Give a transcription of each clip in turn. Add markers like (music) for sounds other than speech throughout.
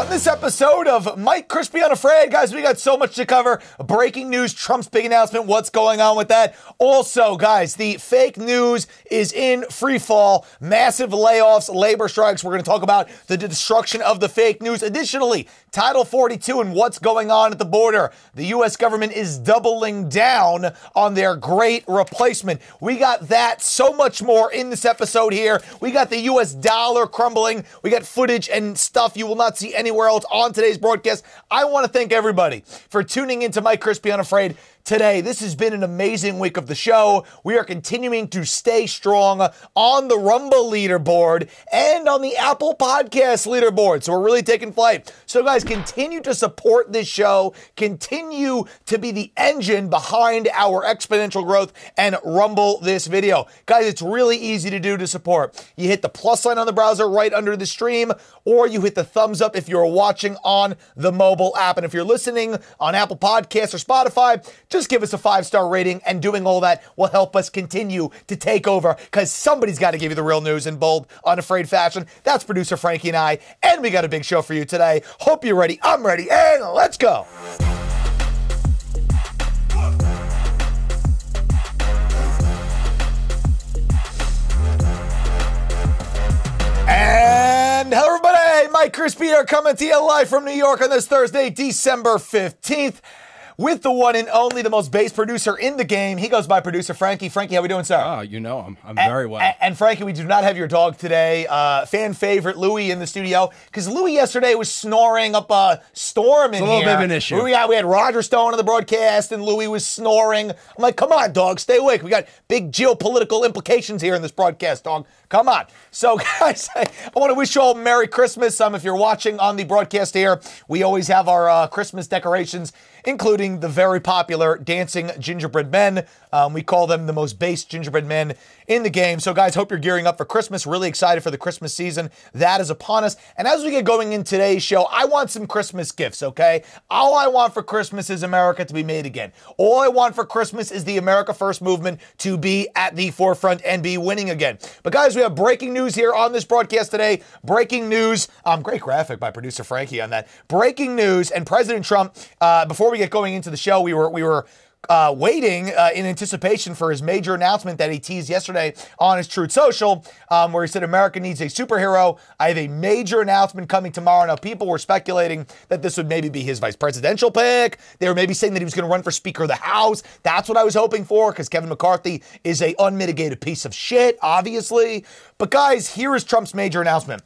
on this episode of Mike Crispi Unafraid, guys, we got so much to cover. Breaking news, Trump's big announcement, what's going on with that? Also, guys, the fake news is in free fall. Massive layoffs, labor strikes. We're going to talk about the destruction of the fake news. Additionally, Title 42 and what's going on at the border. The U.S. government is doubling down on their great replacement. We got that, so much more in this episode here. We got the U.S. dollar crumbling. We got footage and stuff you will not see anywhere else on today's broadcast. I want to thank everybody for tuning into Mike Crispi Unafraid today. This has been an amazing week of the show. We are continuing to stay strong on the Rumble leaderboard and on the Apple Podcast leaderboard. So we're really taking flight. So, guys, continue to support this show, continue to be the engine behind our exponential growth, and rumble this video. Guys, it's really easy to do to support. You hit the plus sign on the browser right under the stream, or you hit the thumbs up if you're watching on the mobile app. And if you're listening on Apple Podcasts or Spotify, just give us a five star rating, and doing all that will help us continue to take over because somebody's got to give you the real news in bold, unafraid fashion. That's producer Frankie and I, and we got a big show for you today. Hope you're ready. I'm ready, and let's go. And hello, everybody. Mike Crispi here coming to you live from New York on this Thursday, December 15th with the one and only, the most bass producer in the game. He goes by producer Frankie. Frankie, how we doing, sir? Oh, you know I'm, I'm very well. And, and, Frankie, we do not have your dog today. Uh, fan favorite Louie in the studio because Louie yesterday was snoring up a storm in it's a little here. bit of an issue. We, we had Roger Stone on the broadcast, and Louie was snoring. I'm like, come on, dog, stay awake. We got big geopolitical implications here in this broadcast, dog. Come on. So, (laughs) guys, I, I want to wish you all Merry Christmas. Um, if you're watching on the broadcast here, we always have our uh, Christmas decorations including the very popular Dancing Gingerbread Men. Um, we call them the most base gingerbread men in the game. So, guys, hope you're gearing up for Christmas. Really excited for the Christmas season. That is upon us. And as we get going in today's show, I want some Christmas gifts, okay? All I want for Christmas is America to be made again. All I want for Christmas is the America First movement to be at the forefront and be winning again. But, guys, we have breaking news here on this broadcast today. Breaking news. Um, great graphic by producer Frankie on that. Breaking news. And President Trump, uh, before we get going into the show, we were, we were, uh, waiting uh, in anticipation for his major announcement that he teased yesterday on his Truth Social, um, where he said America needs a superhero. I have a major announcement coming tomorrow. Now, people were speculating that this would maybe be his vice presidential pick. They were maybe saying that he was going to run for Speaker of the House. That's what I was hoping for because Kevin McCarthy is a unmitigated piece of shit, obviously. But guys, here is Trump's major announcement.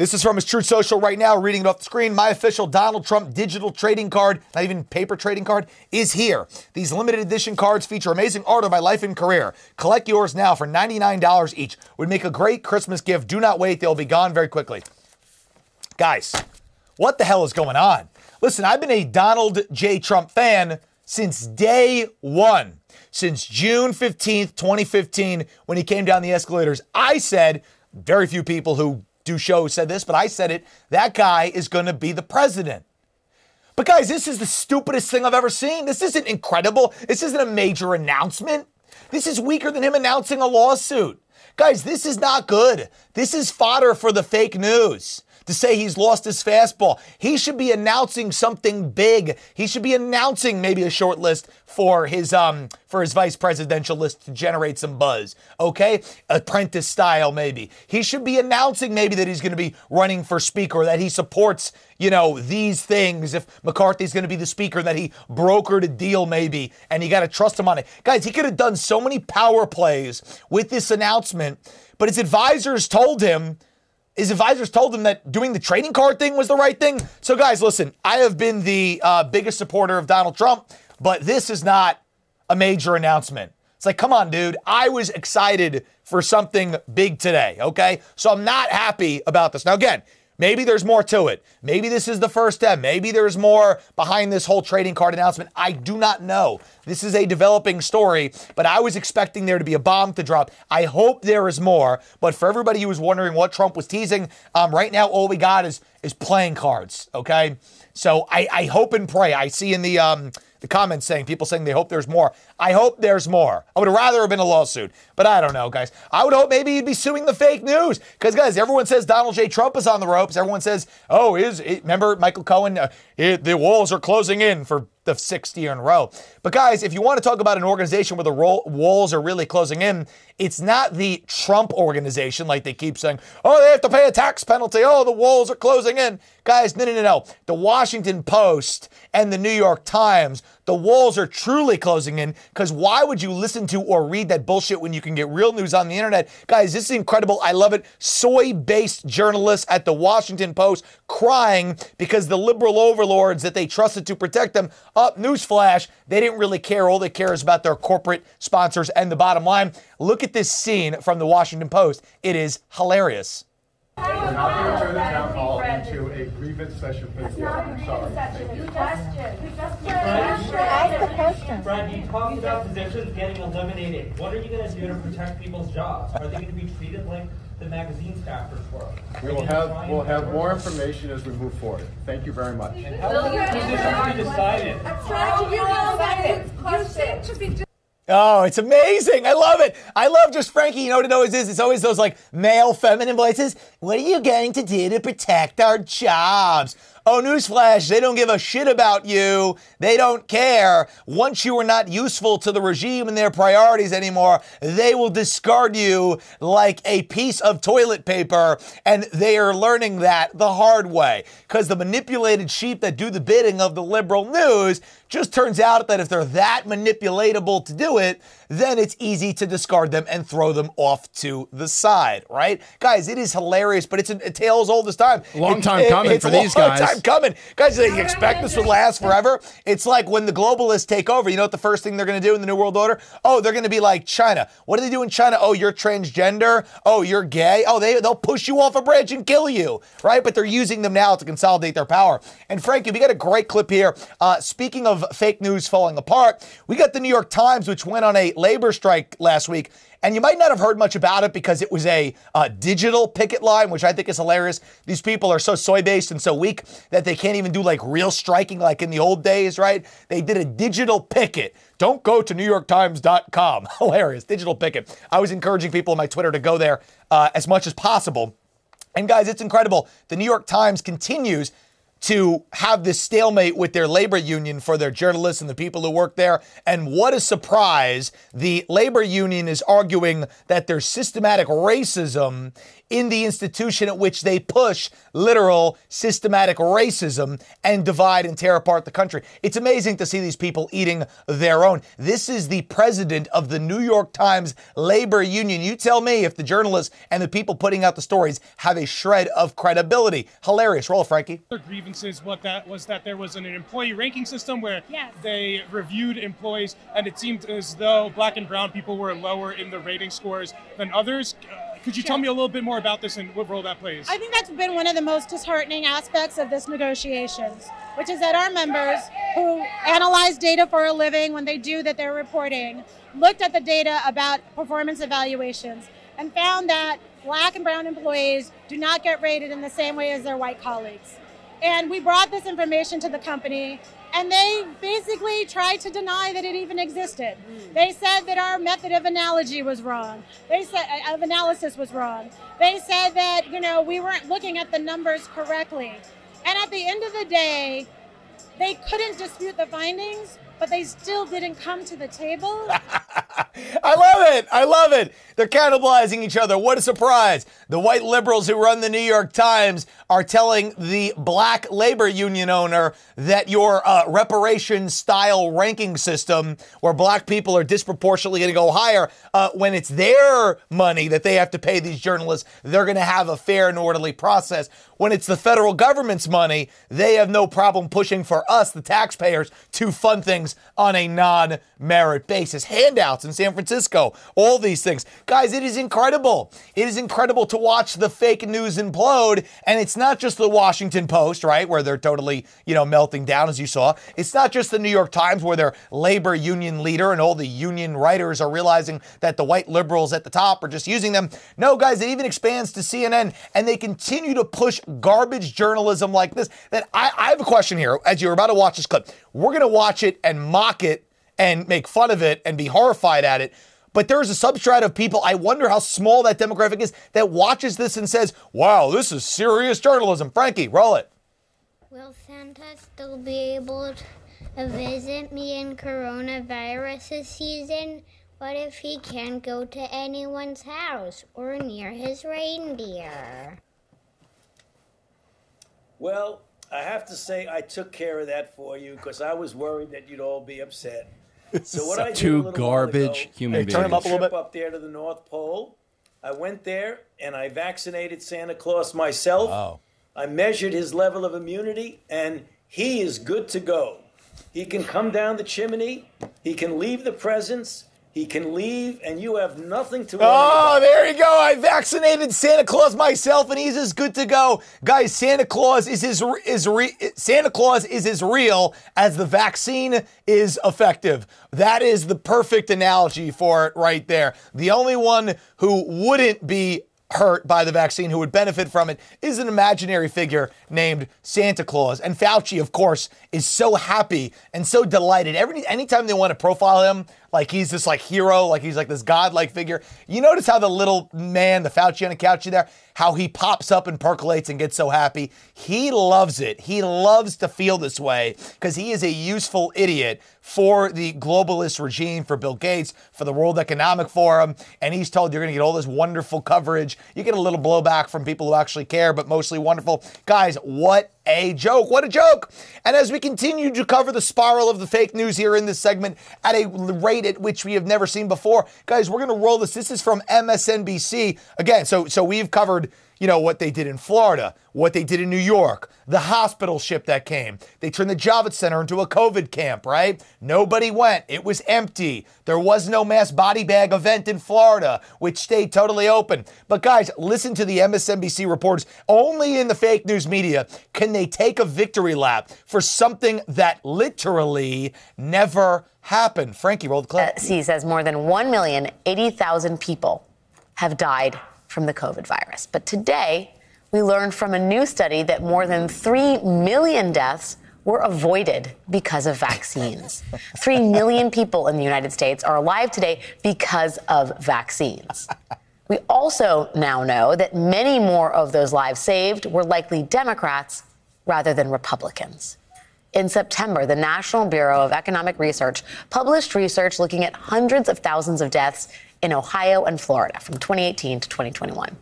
This is from his Truth Social right now, reading it off the screen. My official Donald Trump digital trading card, not even paper trading card, is here. These limited edition cards feature amazing art of my life and career. Collect yours now for $99 each. Would make a great Christmas gift. Do not wait, they'll be gone very quickly. Guys, what the hell is going on? Listen, I've been a Donald J. Trump fan since day one. Since June 15th, 2015, when he came down the escalators, I said, very few people who shows said this, but I said it. That guy is going to be the president. But guys, this is the stupidest thing I've ever seen. This isn't incredible. This isn't a major announcement. This is weaker than him announcing a lawsuit. Guys, this is not good. This is fodder for the fake news to say he's lost his fastball. He should be announcing something big. He should be announcing maybe a short list for his um for his vice presidential list to generate some buzz. Okay? Apprentice style maybe. He should be announcing maybe that he's going to be running for speaker that he supports, you know, these things if McCarthy's going to be the speaker that he brokered a deal maybe and you got to trust him on it. Guys, he could have done so many power plays with this announcement, but his advisors told him his advisors told him that doing the trading card thing was the right thing. So, guys, listen, I have been the uh, biggest supporter of Donald Trump, but this is not a major announcement. It's like, come on, dude. I was excited for something big today, okay? So I'm not happy about this. Now, again, Maybe there's more to it. Maybe this is the first step. Maybe there's more behind this whole trading card announcement. I do not know. This is a developing story, but I was expecting there to be a bomb to drop. I hope there is more. But for everybody who was wondering what Trump was teasing, um, right now all we got is is playing cards. Okay, so I, I hope and pray. I see in the um, the comments saying people saying they hope there's more. I hope there's more. I would rather have been a lawsuit, but I don't know, guys. I would hope maybe he'd be suing the fake news because, guys, everyone says Donald J. Trump is on the ropes. Everyone says, oh, is it, remember Michael Cohen? Uh, it, the walls are closing in for the sixth year in a row. But guys, if you want to talk about an organization where the ro- walls are really closing in, it's not the Trump organization like they keep saying, oh, they have to pay a tax penalty. Oh, the walls are closing in. Guys, no, no, no, no. The Washington Post and the New York Times, the walls are truly closing in because why would you listen to or read that bullshit when you can get real news on the internet? Guys, this is incredible. I love it. Soy based journalists at the Washington Post crying because the liberal overlords that they trusted to protect them up, newsflash, they didn't really care. All they care is about their corporate sponsors and the bottom line. Look at this scene from the Washington Post. It is hilarious. We're not going to turn the town hall into a grievance session, please. I'm sorry. Ask the question. Brad, you talked about positions getting eliminated. What are you going to do to protect people's jobs? Are they going to be treated like the magazine staffers were? We will have, we'll have more information as we move forward. Thank you very much. How will these positions be decided? You seem to be Oh, it's amazing. I love it. I love just Frankie. You know what it always is? It's always those like male feminine voices. What are you going to do to protect our jobs? Oh, newsflash, they don't give a shit about you. They don't care. Once you are not useful to the regime and their priorities anymore, they will discard you like a piece of toilet paper. And they are learning that the hard way. Because the manipulated sheep that do the bidding of the liberal news just turns out that if they're that manipulatable to do it, then it's easy to discard them and throw them off to the side, right? Guys, it is hilarious, but it's a, a tale as old as time. Long It- time it- coming it's for these guys. time coming. Guys, they expect this would last (laughs) forever. It's like when the globalists take over. You know what the first thing they're going to do in the New World Order? Oh, they're going to be like China. What do they do in China? Oh, you're transgender. Oh, you're gay. Oh, they, they'll push you off a bridge and kill you, right? But they're using them now to consolidate their power. And Frankie, we got a great clip here. Uh, speaking of fake news falling apart, we got the New York Times, which went on a labor strike last week. And you might not have heard much about it because it was a uh, digital picket line, which I think is hilarious. These people are so soy based and so weak that they can't even do like real striking like in the old days, right? They did a digital picket. Don't go to NewYorkTimes.com. (laughs) Hilarious. Digital picket. I was encouraging people on my Twitter to go there uh, as much as possible. And guys, it's incredible. The New York Times continues to have this stalemate with their labor union for their journalists and the people who work there. And what a surprise. The labor union is arguing that there's systematic racism in the institution at which they push literal systematic racism and divide and tear apart the country. It's amazing to see these people eating their own. This is the president of the New York Times labor union. You tell me if the journalists and the people putting out the stories have a shred of credibility. Hilarious. Roll, it, Frankie. other grievances what that was that there was an employee ranking system where Yes. they reviewed employees and it seemed as though black and brown people were lower in the rating scores than others uh, could you tell me a little bit more about this and what role that plays I think that's been one of the most disheartening aspects of this negotiations, which is that our members who analyze data for a living when they do that they're reporting looked at the data about performance evaluations and found that black and brown employees do not get rated in the same way as their white colleagues. And we brought this information to the company and they basically tried to deny that it even existed. They said that our method of analogy was wrong. They said uh, of analysis was wrong. They said that you know we weren't looking at the numbers correctly. And at the end of the day, they couldn't dispute the findings, but they still didn't come to the table. (laughs) I love it. I love it. They're cannibalizing each other. What a surprise. The white liberals who run the New York Times are telling the black labor union owner that your uh, reparation style ranking system, where black people are disproportionately going to go higher, uh, when it's their money that they have to pay these journalists, they're going to have a fair and orderly process. When it's the federal government's money, they have no problem pushing for us, the taxpayers, to fund things on a non merit basis. Handouts in San Francisco, all these things. Guys, it is incredible. It is incredible to watch the fake news implode. And it's not just the Washington Post, right, where they're totally, you know, melting down, as you saw. It's not just the New York Times, where their labor union leader and all the union writers are realizing that the white liberals at the top are just using them. No, guys, it even expands to CNN, and they continue to push garbage journalism like this. That I, I have a question here as you're about to watch this clip. We're going to watch it and mock it and make fun of it and be horrified at it. But there's a substrate of people, I wonder how small that demographic is, that watches this and says, wow, this is serious journalism. Frankie, roll it. Will Santa still be able to visit me in coronavirus season? What if he can't go to anyone's house or near his reindeer? Well, I have to say I took care of that for you because I was worried that you'd all be upset. So what I did a Two little while garbage ago, human Hey, turn 'em beings. up a little trip bit. up there to the North Pole. I went there and I vaccinated Santa Claus myself. Oh. I measured his level of immunity, and he is good to go. He can come down the chimney. He can leave the presents. He can leave, and you have nothing to Oh, there you go. I vaccinated Santa Claus myself, and he's as good to go. Guys, Santa Claus is as is re, Santa Claus is as real as the vaccine is effective. That is the perfect analogy for it right there. The only one who wouldn't be hurt by the vaccine, who would benefit from it, is an imaginary figure named Santa Claus. And Fauci, of course, is so happy and so delighted. Every anytime they want to profile him, like he's this like hero, like he's like this godlike figure. You notice how the little man, the Fauci on the couch there, how he pops up and percolates and gets so happy. He loves it. He loves to feel this way because he is a useful idiot for the globalist regime, for Bill Gates, for the World Economic Forum. And he's told you're going to get all this wonderful coverage. You get a little blowback from people who actually care, but mostly wonderful. Guys, what a joke. What a joke. And as we continue to cover the spiral of the fake news here in this segment at a rate at which we have never seen before, guys, we're going to roll this. This is from MSNBC. Again, so so we've covered you know, what they did in Florida, what they did in New York, the hospital ship that came. They turned the Javits Center into a COVID camp, right? Nobody went. It was empty. There was no mass body bag event in Florida, which stayed totally open. But guys, listen to the MSNBC reports. Only in the fake news media can they take a victory lap for something that literally never happened. Frankie, roll the clip. C says more than 1,080,000 people have died from the COVID virus. But today, we learned from a new study that more than 3 million deaths were avoided because of vaccines. (laughs) 3 million people in the United States are alive today because of vaccines. We also now know that many more of those lives saved were likely Democrats rather than Republicans. In September, the National Bureau of Economic Research published research looking at hundreds of thousands of deaths in Ohio and Florida from 2018 to 2021.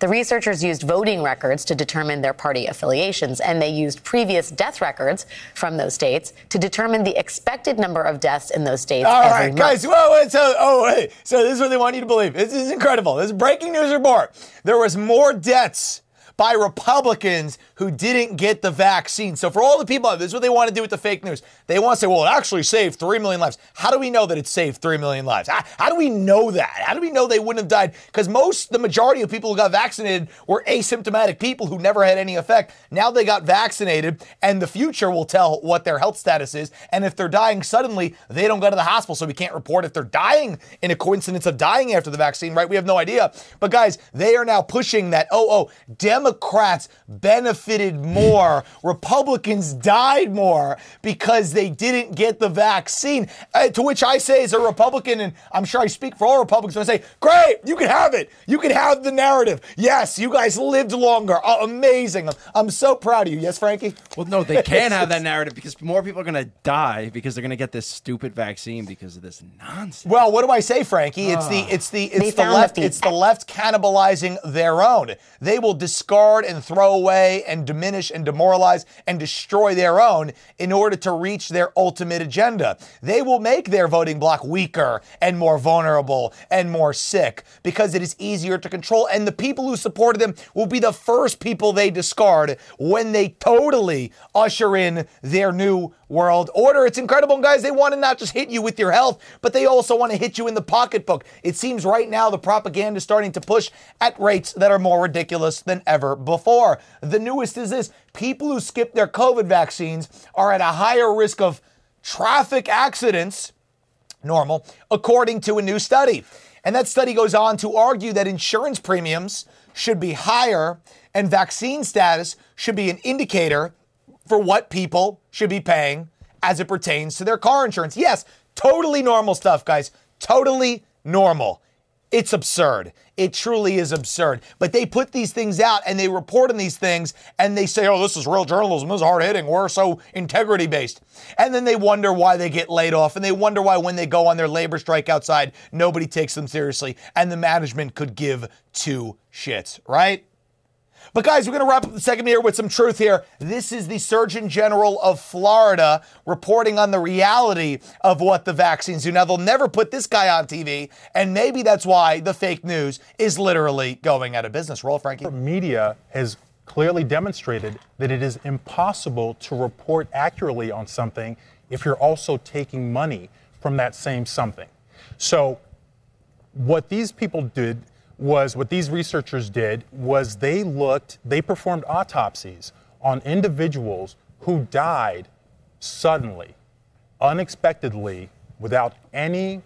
The researchers used voting records to determine their party affiliations, and they used previous death records from those states to determine the expected number of deaths in those states All right, month. guys. Whoa, wait, so, oh, wait. So this is what they want you to believe. This is incredible. This is breaking news report. There was more deaths by Republicans who didn't get the vaccine. So for all the people, this is what they want to do with the fake news. They want to say, well, it actually saved 3 million lives. How do we know that it saved 3 million lives? How, do we know that? How do we know they wouldn't have died? Because most, the majority of people who got vaccinated were asymptomatic people who never had any effect. Now they got vaccinated, and the future will tell what their health status is. And if they're dying suddenly, they don't go to the hospital, so we can't report if they're dying in a coincidence of dying after the vaccine, right? We have no idea. But guys, they are now pushing that, oh, oh, Democrats benefited more, Republicans died more because they didn't get the vaccine. Uh, to which I say, as a Republican, and I'm sure I speak for all Republicans, when I say, great, you can have it. You can have the narrative. Yes, you guys lived longer. Oh, amazing. I'm, I'm so proud of you. Yes, Frankie? Well, no, they can't have that (laughs) narrative because more people are going to die because they're going to get this stupid vaccine because of this nonsense. Well, what do I say, Frankie? It's the it's the They it's the left the- it's the left cannibalizing their own. They will discard discard and throw away and diminish and demoralize and destroy their own in order to reach their ultimate agenda. They will make their voting bloc weaker and more vulnerable and more sick because it is easier to control. And the people who supported them will be the first people they discard when they totally usher in their new world order. It's incredible, guys. They want to not just hit you with your health, but they also want to hit you in the pocketbook. It seems right now the propaganda is starting to push at rates that are more ridiculous than ever before. The newest is this people who skip their COVID vaccines are at a higher risk of traffic accidents, normal, according to a new study. And that study goes on to argue that insurance premiums should be higher and vaccine status should be an indicator for what people should be paying as it pertains to their car insurance. Yes, totally normal stuff, guys. Totally normal. It's absurd. It truly is absurd. But they put these things out and they report on these things and they say, oh, this is real journalism. This is hard hitting. We're so integrity based. And then they wonder why they get laid off and they wonder why when they go on their labor strike outside, nobody takes them seriously and the management could give two shits, right? But guys, we're going to wrap up the segment here with some truth here. This is the Surgeon General of Florida reporting on the reality of what the vaccines do. Now, they'll never put this guy on TV, and maybe that's why the fake news is literally going out of business. Roll, Frankie. Media has clearly demonstrated that it is impossible to report accurately on something if you're also taking money from that same something. So, what these people did was what these researchers did was they looked, they performed autopsies on individuals who died suddenly, unexpectedly, without any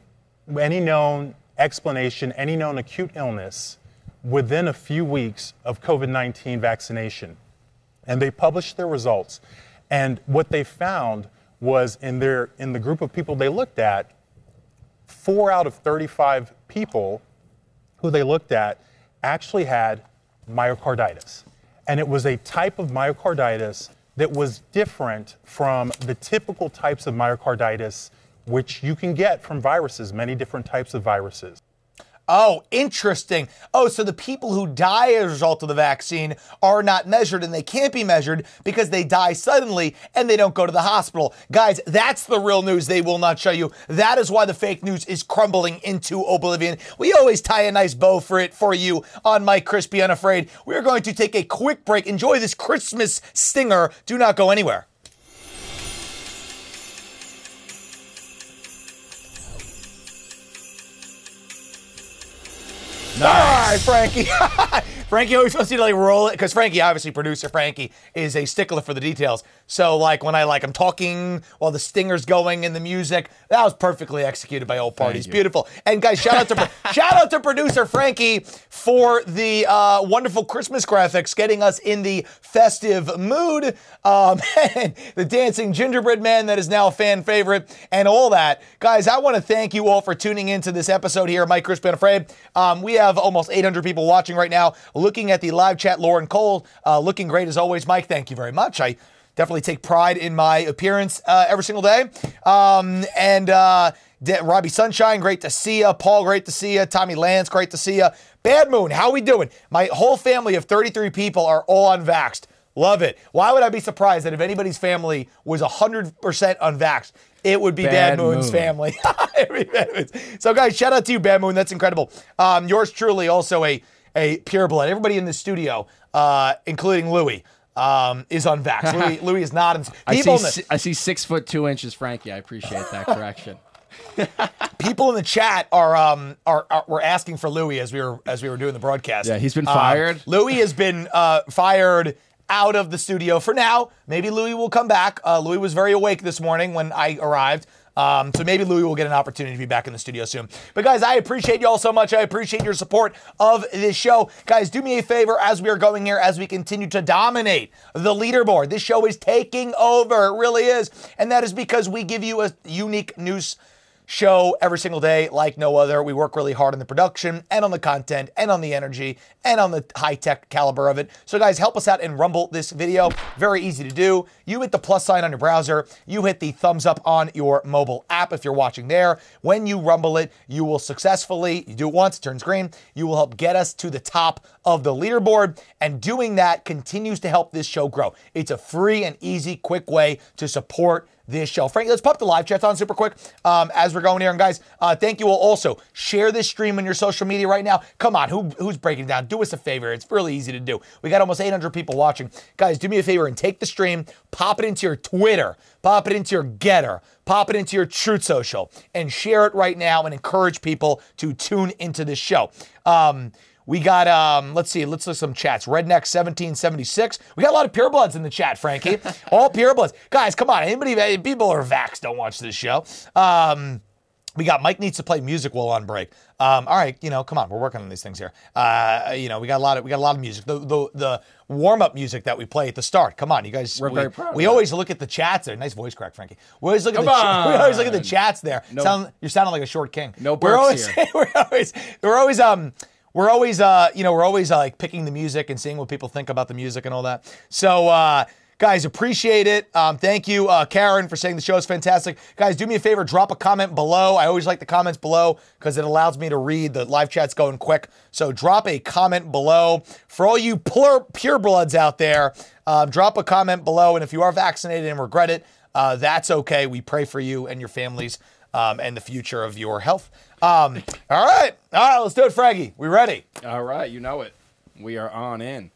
any known explanation, any known acute illness within a few weeks of COVID-19 vaccination. And they published their results. And what they found was in their in the group of people they looked at, 4 out of 35 people who they looked at actually had myocarditis. And it was a type of myocarditis that was different from the typical types of myocarditis which you can get from viruses, many different types of viruses. Oh, interesting. Oh, so the people who die as a result of the vaccine are not measured and they can't be measured because they die suddenly and they don't go to the hospital. Guys, that's the real news they will not show you. That is why the fake news is crumbling into oblivion. We always tie a nice bow for it for you on Mike Crispi Unafraid. We're going to take a quick break. Enjoy this Christmas stinger. Do not go anywhere. All right, Frankie. (laughs) Frankie always wants you to like roll it because Frankie, obviously producer Frankie, is a stickler for the details. So like when I like I'm talking while the stinger's going and the music, that was perfectly executed by old parties. Beautiful. And guys, shout out to (laughs) shout out to producer Frankie for the uh, wonderful Christmas graphics, getting us in the festive mood. Um, (laughs) and the dancing gingerbread man that is now a fan favorite and all that. Guys, I want to thank you all for tuning into this episode here, Mike Crispi Unafraid. Um, we have almost 800 people watching right now. Looking at the live chat, Lauren Cole, uh, looking great as always. Mike, thank you very much. I definitely take pride in my appearance uh, every single day. Um, and uh, De- Robbie Sunshine, great to see you. Paul, great to see you. Tommy Lance, great to see you. Bad Moon, how we doing? My whole family of 33 people are all unvaxxed. Love it. Why would I be surprised that if anybody's family was 100% unvaxxed, it would be Bad, Bad Moon's Moon. family. (laughs) so, guys, shout out to you, Bad Moon. That's incredible. Um, yours truly, also a a pure blood. Everybody in the studio, uh, including Louie, um, is unvaxxed. Louis, (laughs) Louis is not. I People see, in the, I see six foot two inches, Frankie. I appreciate that correction. (laughs) people in the chat are um are, are were asking for Louis as we were as we were doing the broadcast. Yeah, he's been Um, fired. Louis has been uh, fired out of the studio for now. Maybe Louis will come back. Uh, Louis was very awake this morning when I arrived. Um, so maybe Louis will get an opportunity to be back in the studio soon. But guys, I appreciate you all so much. I appreciate your support of this show. Guys, do me a favor as we are going here, as we continue to dominate the leaderboard. This show is taking over. It really is. And that is because we give you a unique news show every single day like no other. We work really hard on the production and on the content and on the energy and on the high tech caliber of it. So, guys, help us out and rumble this video. Very easy to do. You hit the plus sign on your browser, you hit the thumbs up on your mobile app if you're watching there. When you rumble it, you will successfully, you do it once, it turns green, you will help get us to the top of the leaderboard. And doing that continues to help this show grow. It's a free and easy, quick way to support this show. Frank, let's pop the live chats on super quick um, as we're going here. And guys, uh, thank you all. Also, share this stream on your social media right now. Come on, who, who's breaking down? Do us a favor. It's really easy to do. We got almost 800 people watching. Guys, do me a favor and take the stream, pop it into your Twitter, pop it into your Gettr, pop it into your Truth Social, and share it right now and encourage people to tune into this show. Um, we got, um, let's see, let's look some chats. Redneck 1776. We got a lot of purebloods in the chat, Frankie. (laughs) All purebloods. Guys, come on. Anybody, people who are vax don't watch this show. Um, we got Mike needs to play music while on break. Um, all right, you know, come on, we're working on these things here. Uh, you know, we got a lot of we got a lot of music. The the, the warm up music that we play at the start. Come on, you guys. We're we, very proud We always look at the chats there. Nice voice crack, Frankie. We always look at Come the cha- (laughs) we always look at the chats there. No- Sound, you're sounding like a short king. No we're always, here. (laughs) we're always we're always um we're always uh you know we're always uh, like picking the music and seeing what people think about the music and all that. So uh guys appreciate it. Um thank you uh Karen for saying the show is fantastic. Guys do me a favor drop a comment below. I always like the comments below because it allows me to read the live chat's going quick. So drop a comment below for all you pure purebloods out there. Um, drop a comment below and if you are vaccinated and regret it, uh, that's okay. We pray for you and your families um, and the future of your health. Um, all right. All right, let's do it, Fraggy. We ready? All right, you know it. We are on in.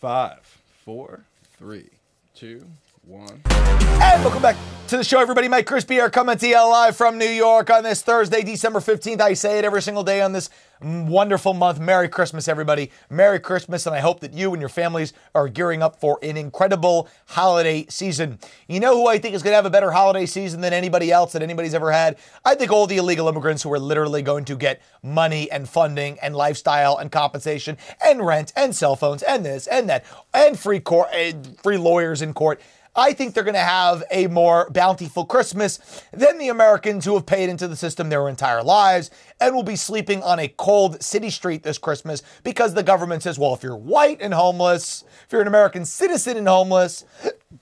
Five, four, three, two, one. And welcome back to the show, everybody. Mike Crispi here coming to you live from New York on this Thursday, December 15th. I say it every single day on this wonderful month. Merry Christmas, everybody. Merry Christmas, and I hope that you and your families are gearing up for an incredible holiday season. You know who I think is going to have a better holiday season than anybody else that anybody's ever had? I think all the illegal immigrants who are literally going to get money and funding and lifestyle and compensation and rent and cell phones and this and that and free court, and eh, free lawyers in court. I think they're going to have a more bountiful Christmas than the Americans who have paid into the system their entire lives and will be sleeping on a cold city street this Christmas because the government says, well, if you're white and homeless, if you're an American citizen and homeless,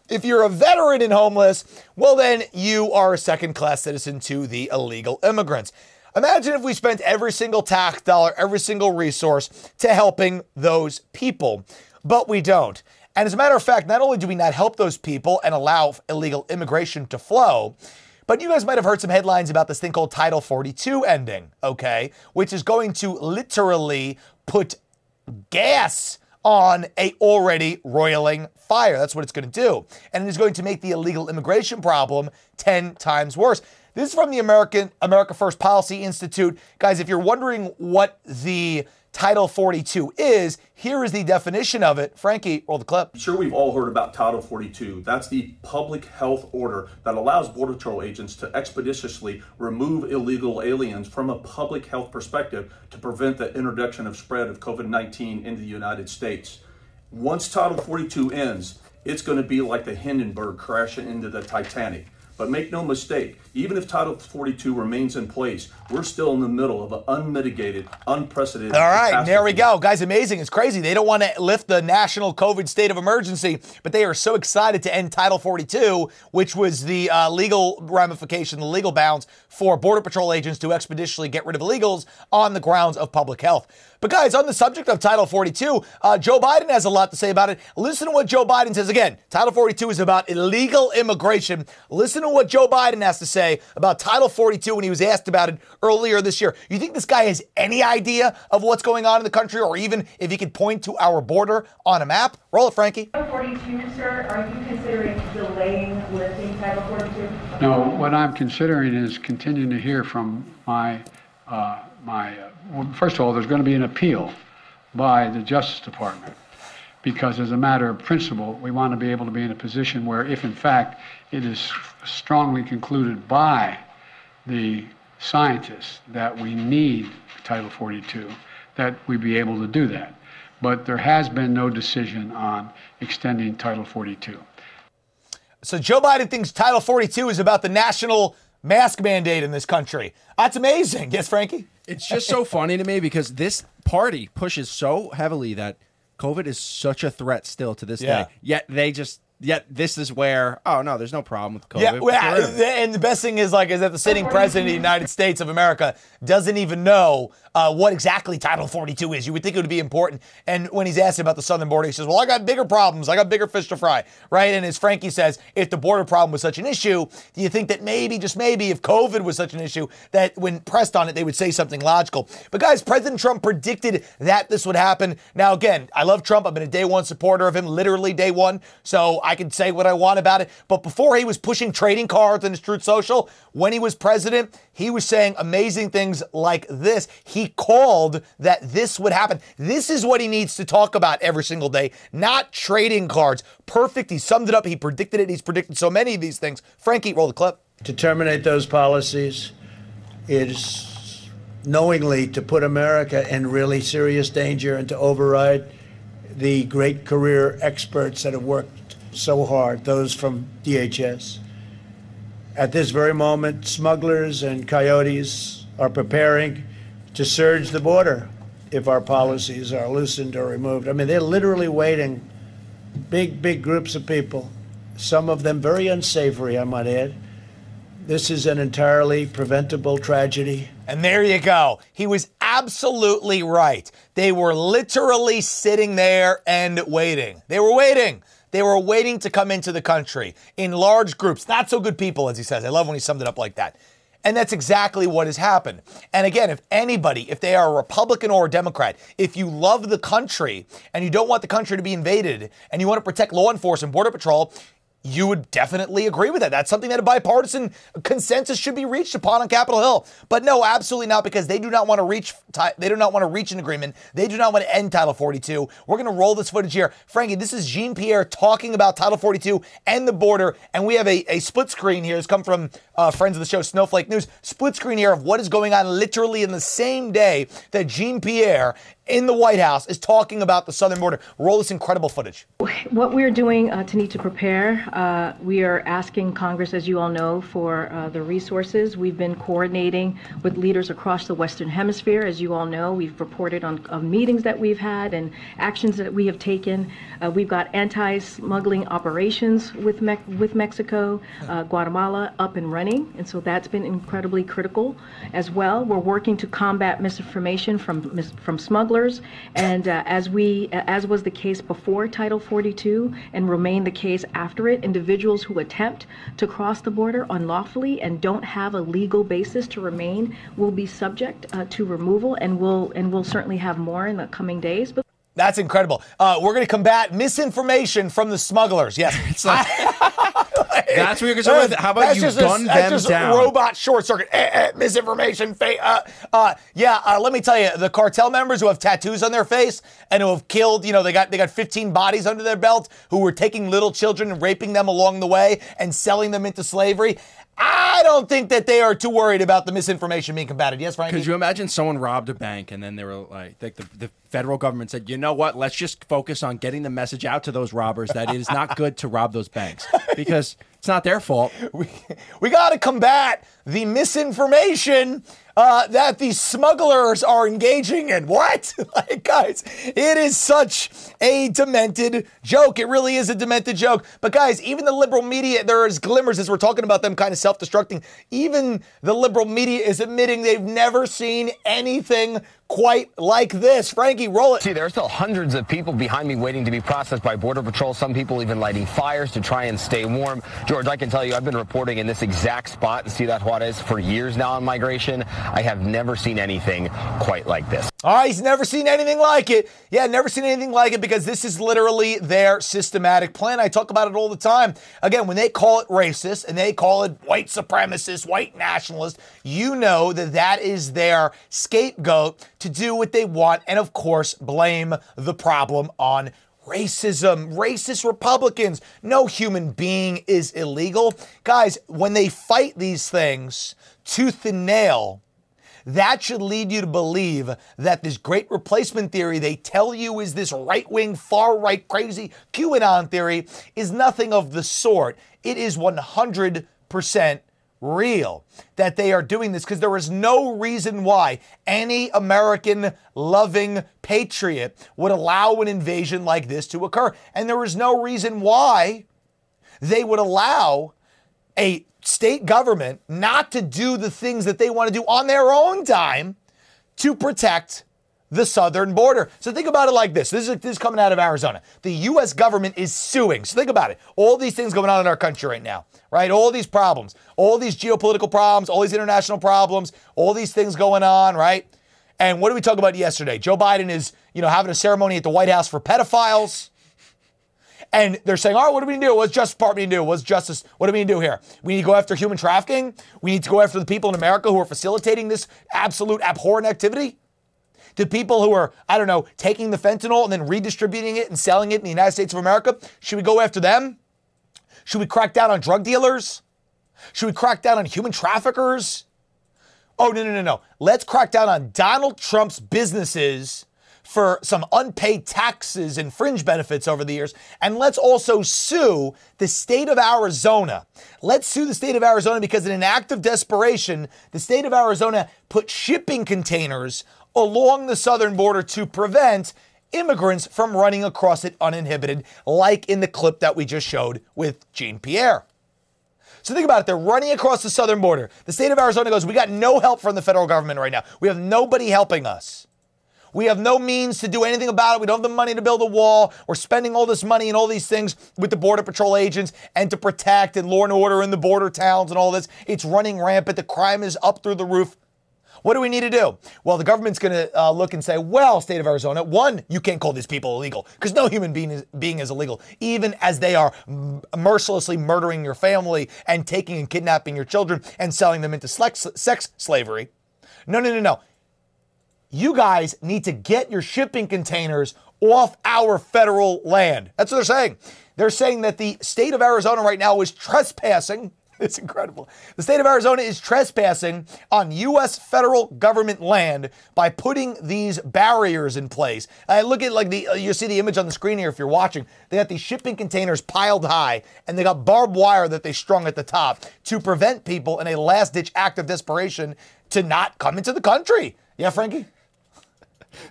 if you're a veteran and homeless, well, then you are a second class citizen to the illegal immigrants. Imagine if we spent every single tax dollar, every single resource to helping those people, but we don't. And as a matter of fact, not only do we not help those people and allow illegal immigration to flow, but you guys might have heard some headlines about this thing called Title 42 ending, okay? Which is going to literally put gas on a already roiling fire. That's what it's going to do. And it is going to make the illegal immigration problem 10 times worse. This is from the American America First Policy Institute. Guys, if you're wondering what the Title 42 is, here is the definition of it. Frankie, roll the clip. I'm sure we've all heard about Title 42. That's the public health order that allows Border Patrol agents to expeditiously remove illegal aliens from a public health perspective to prevent the introduction of spread of COVID 19 into the United States. Once Title 42 ends, it's going to be like the Hindenburg crashing into the Titanic. But make no mistake, even if Title 42 remains in place, we're still in the middle of an unmitigated, unprecedented. All right, there we go. Guys, amazing. It's crazy. They don't want to lift the national COVID state of emergency, but they are so excited to end Title 42, which was the uh, legal ramification, the legal bounds for Border Patrol agents to expeditiously get rid of illegals on the grounds of public health. But guys, on the subject of Title 42, uh, Joe Biden has a lot to say about it. Listen to what Joe Biden says again. Title 42 is about illegal immigration. Listen to what Joe Biden has to say about Title 42 when he was asked about it earlier this year. You think this guy has any idea of what's going on in the country, or even if he could point to our border on a map? Roll it, Frankie. Title 42, sir, are you considering delaying lifting Title 42? No, what I'm considering is continuing to hear from my, uh, my, uh, well, first of all, there's going to be an appeal by the Justice Department. Because as a matter of principle, we want to be able to be in a position where if in fact it is strongly concluded by the scientists that we need Title 42, that we be able to do that. But there has been no decision on extending Title 42. So Joe Biden thinks Title 42 is about the national mask mandate in this country. That's amazing. Yes, Frankie? It's just so funny to me because this party pushes so heavily that COVID is such a threat still to this Yeah. day. Yet they just yet this is where oh no, there's no problem with COVID. Yeah, Get well, rid of it. and the best thing is like is that the sitting president of the United States of America doesn't even know uh, what exactly Title 42 is. You would think it would be important. And when he's asked about the southern border, he says, "Well, I got bigger problems. I got bigger fish to fry." Right? And as Frankie says, if the border problem was such an issue, do you think that maybe, just maybe, if COVID was such an issue, that when pressed on it, they would say something logical? But guys, President Trump predicted that this would happen. Now, again, I love Trump. I've been a day one supporter of him, literally day one. So I can say what I want about it. But before he was pushing trading cards on his Truth Social, when he was president, he was saying amazing things like this. He called that this would happen. This is what he needs to talk about every single day, not trading cards. Perfect. He summed it up. He predicted it. He's predicted so many of these things. Frankie, roll the clip. to terminate those policies is knowingly to put America in really serious danger and to override the great career experts that have worked so hard, those from DHS. At this very moment, smugglers and coyotes are preparing to surge the border if our policies are loosened or removed. I mean, they're literally waiting, big, big groups of people, some of them very unsavory, I might add. This is an entirely preventable tragedy. And there you go. He was absolutely right. They were literally sitting there and waiting. They were waiting. They were waiting to come into the country in large groups. Not so good people, as he says. I love when he summed it up like that. And that's exactly what has happened. And again, if anybody, if they are a Republican or a Democrat, if you love the country and you don't want the country to be invaded and you want to protect law enforcement, Border Patrol, you would definitely agree with that. That's something that a bipartisan consensus should be reached upon on Capitol Hill. But no, absolutely not, because they do not want to reach. They do not want to reach an agreement. They do not want to end Title 42. We're going to roll this footage here, Frankie. This is Jean Pierre talking about Title 42 and the border, and we have a, a split screen here. It's come from uh, friends of the show, Snowflake News. Split screen here of what is going on literally in the same day that Jean Pierre in the White House is talking about the southern border. Roll this incredible footage. What we're doing uh, to need to prepare, uh, we are asking Congress, as you all know, for uh, the resources. We've been coordinating with leaders across the Western Hemisphere. As you all know, we've reported on, meetings that we've had and actions that we have taken. Uh, we've got anti-smuggling operations with Me- with Mexico, uh, Guatemala up and running, and so that's been incredibly critical as well. We're working to combat misinformation from mis- from smugglers, and uh, as we as was the case before Title 42 and remain the case after it, individuals who attempt to cross the border unlawfully and don't have a legal basis to remain will be subject uh, to removal, and will and will certainly have more in the coming days. But That's incredible. Uh, we're going to combat misinformation from the smugglers. Yes. (laughs) That's what you're concerned with. How about you just gun a, them that's just down? robot short circuit. Eh, eh, misinformation. Fa- uh, uh, yeah, uh, let me tell you, the cartel members who have tattoos on their face and who have killed, you know, they got they got 15 bodies under their belt who were taking little children and raping them along the way and selling them into slavery. I don't think that they are too worried about the misinformation being combated. Yes, Frankie? Could you imagine someone robbed a bank and then they were like, like the, the federal government said, you know what? Let's just focus on getting the message out to those robbers that it is not good to rob those banks (laughs) because it's not their fault. (laughs) We we got to combat the misinformation uh, that these smugglers are engaging in. What? (laughs) like, guys, it is such a demented joke. It really is a demented joke. But, guys, even the liberal media, there is glimmers as we're talking about them kind of self destructing. Even the liberal media is admitting they've never seen anything quite like this. Frankie, roll it. See, there are still hundreds of people behind me waiting to be processed by Border Patrol. Some people even lighting fires to try and stay warm. George, I can tell you, I've been reporting in this exact spot in Ciudad Juarez for years now on migration. I have never seen anything quite like this. All right, he's never seen anything like it. Yeah, never seen anything like it because this is literally their systematic plan. I talk about it all the time. Again, when they call it racist and they call it white supremacist, white nationalist, you know that that is their scapegoat to do what they want and, of course, blame the problem on racism, racist Republicans. No human being is illegal. Guys, when they fight these things tooth and nail, that should lead you to believe that this great replacement theory they tell you is this right wing, far right, crazy QAnon theory is nothing of the sort. It is 100% real that they are doing this because there is no reason why any American loving patriot would allow an invasion like this to occur. And there is no reason why they would allow a state government not to do the things that they want to do on their own dime to protect the southern border. So think about it like this. This is, this is coming out of Arizona. The U.S. government is suing. So think about it. All these things going on in our country right now, right? All these problems, all these geopolitical problems, all these international problems, all these things going on, right? And what did we talk about yesterday? Joe Biden is, you know, having a ceremony at the White House for pedophiles. And they're saying, all right, what do we to do? What's Justice Department to do? What's justice? What do we to do here? We need to go after human trafficking. We need to go after the people in America who are facilitating this absolute abhorrent activity. The people who are, I don't know, taking the fentanyl and then redistributing it and selling it in the United States of America. Should we go after them? Should we crack down on drug dealers? Should we crack down on human traffickers? Oh, no, no, no, no. Let's crack down on Donald Trump's businesses for some unpaid taxes and fringe benefits over the years. And let's also sue the state of Arizona. Let's sue the state of Arizona because, in an act of desperation, the state of Arizona put shipping containers along the southern border to prevent immigrants from running across it uninhibited, like in the clip that we just showed with Jean Pierre. So think about it. They're running across the southern border. The state of Arizona goes, We got no help from the federal government right now. We have nobody helping us. We have no means to do anything about it. We don't have the money to build a wall. We're spending all this money and all these things with the Border Patrol agents and to protect and law and order in the border towns and all this. It's running rampant. The crime is up through the roof. What do we need to do? Well, the government's going to uh, look and say, well, state of Arizona, one, you can't call these people illegal because no human being is, being is illegal, even as they are m- mercilessly murdering your family and taking and kidnapping your children and selling them into sex, sex slavery. No, no, no, no. You guys need to get your shipping containers off our federal land. That's what they're saying. They're saying that the state of Arizona right now is trespassing (laughs) it's incredible. The state of Arizona is trespassing on U.S. federal government land by putting these barriers in place. I look at like the, uh, you see the image on the screen here if you're watching. They got these shipping containers piled high and they got barbed wire that they strung at the top to prevent people in a last ditch act of desperation to not come into the country. Yeah, Frankie?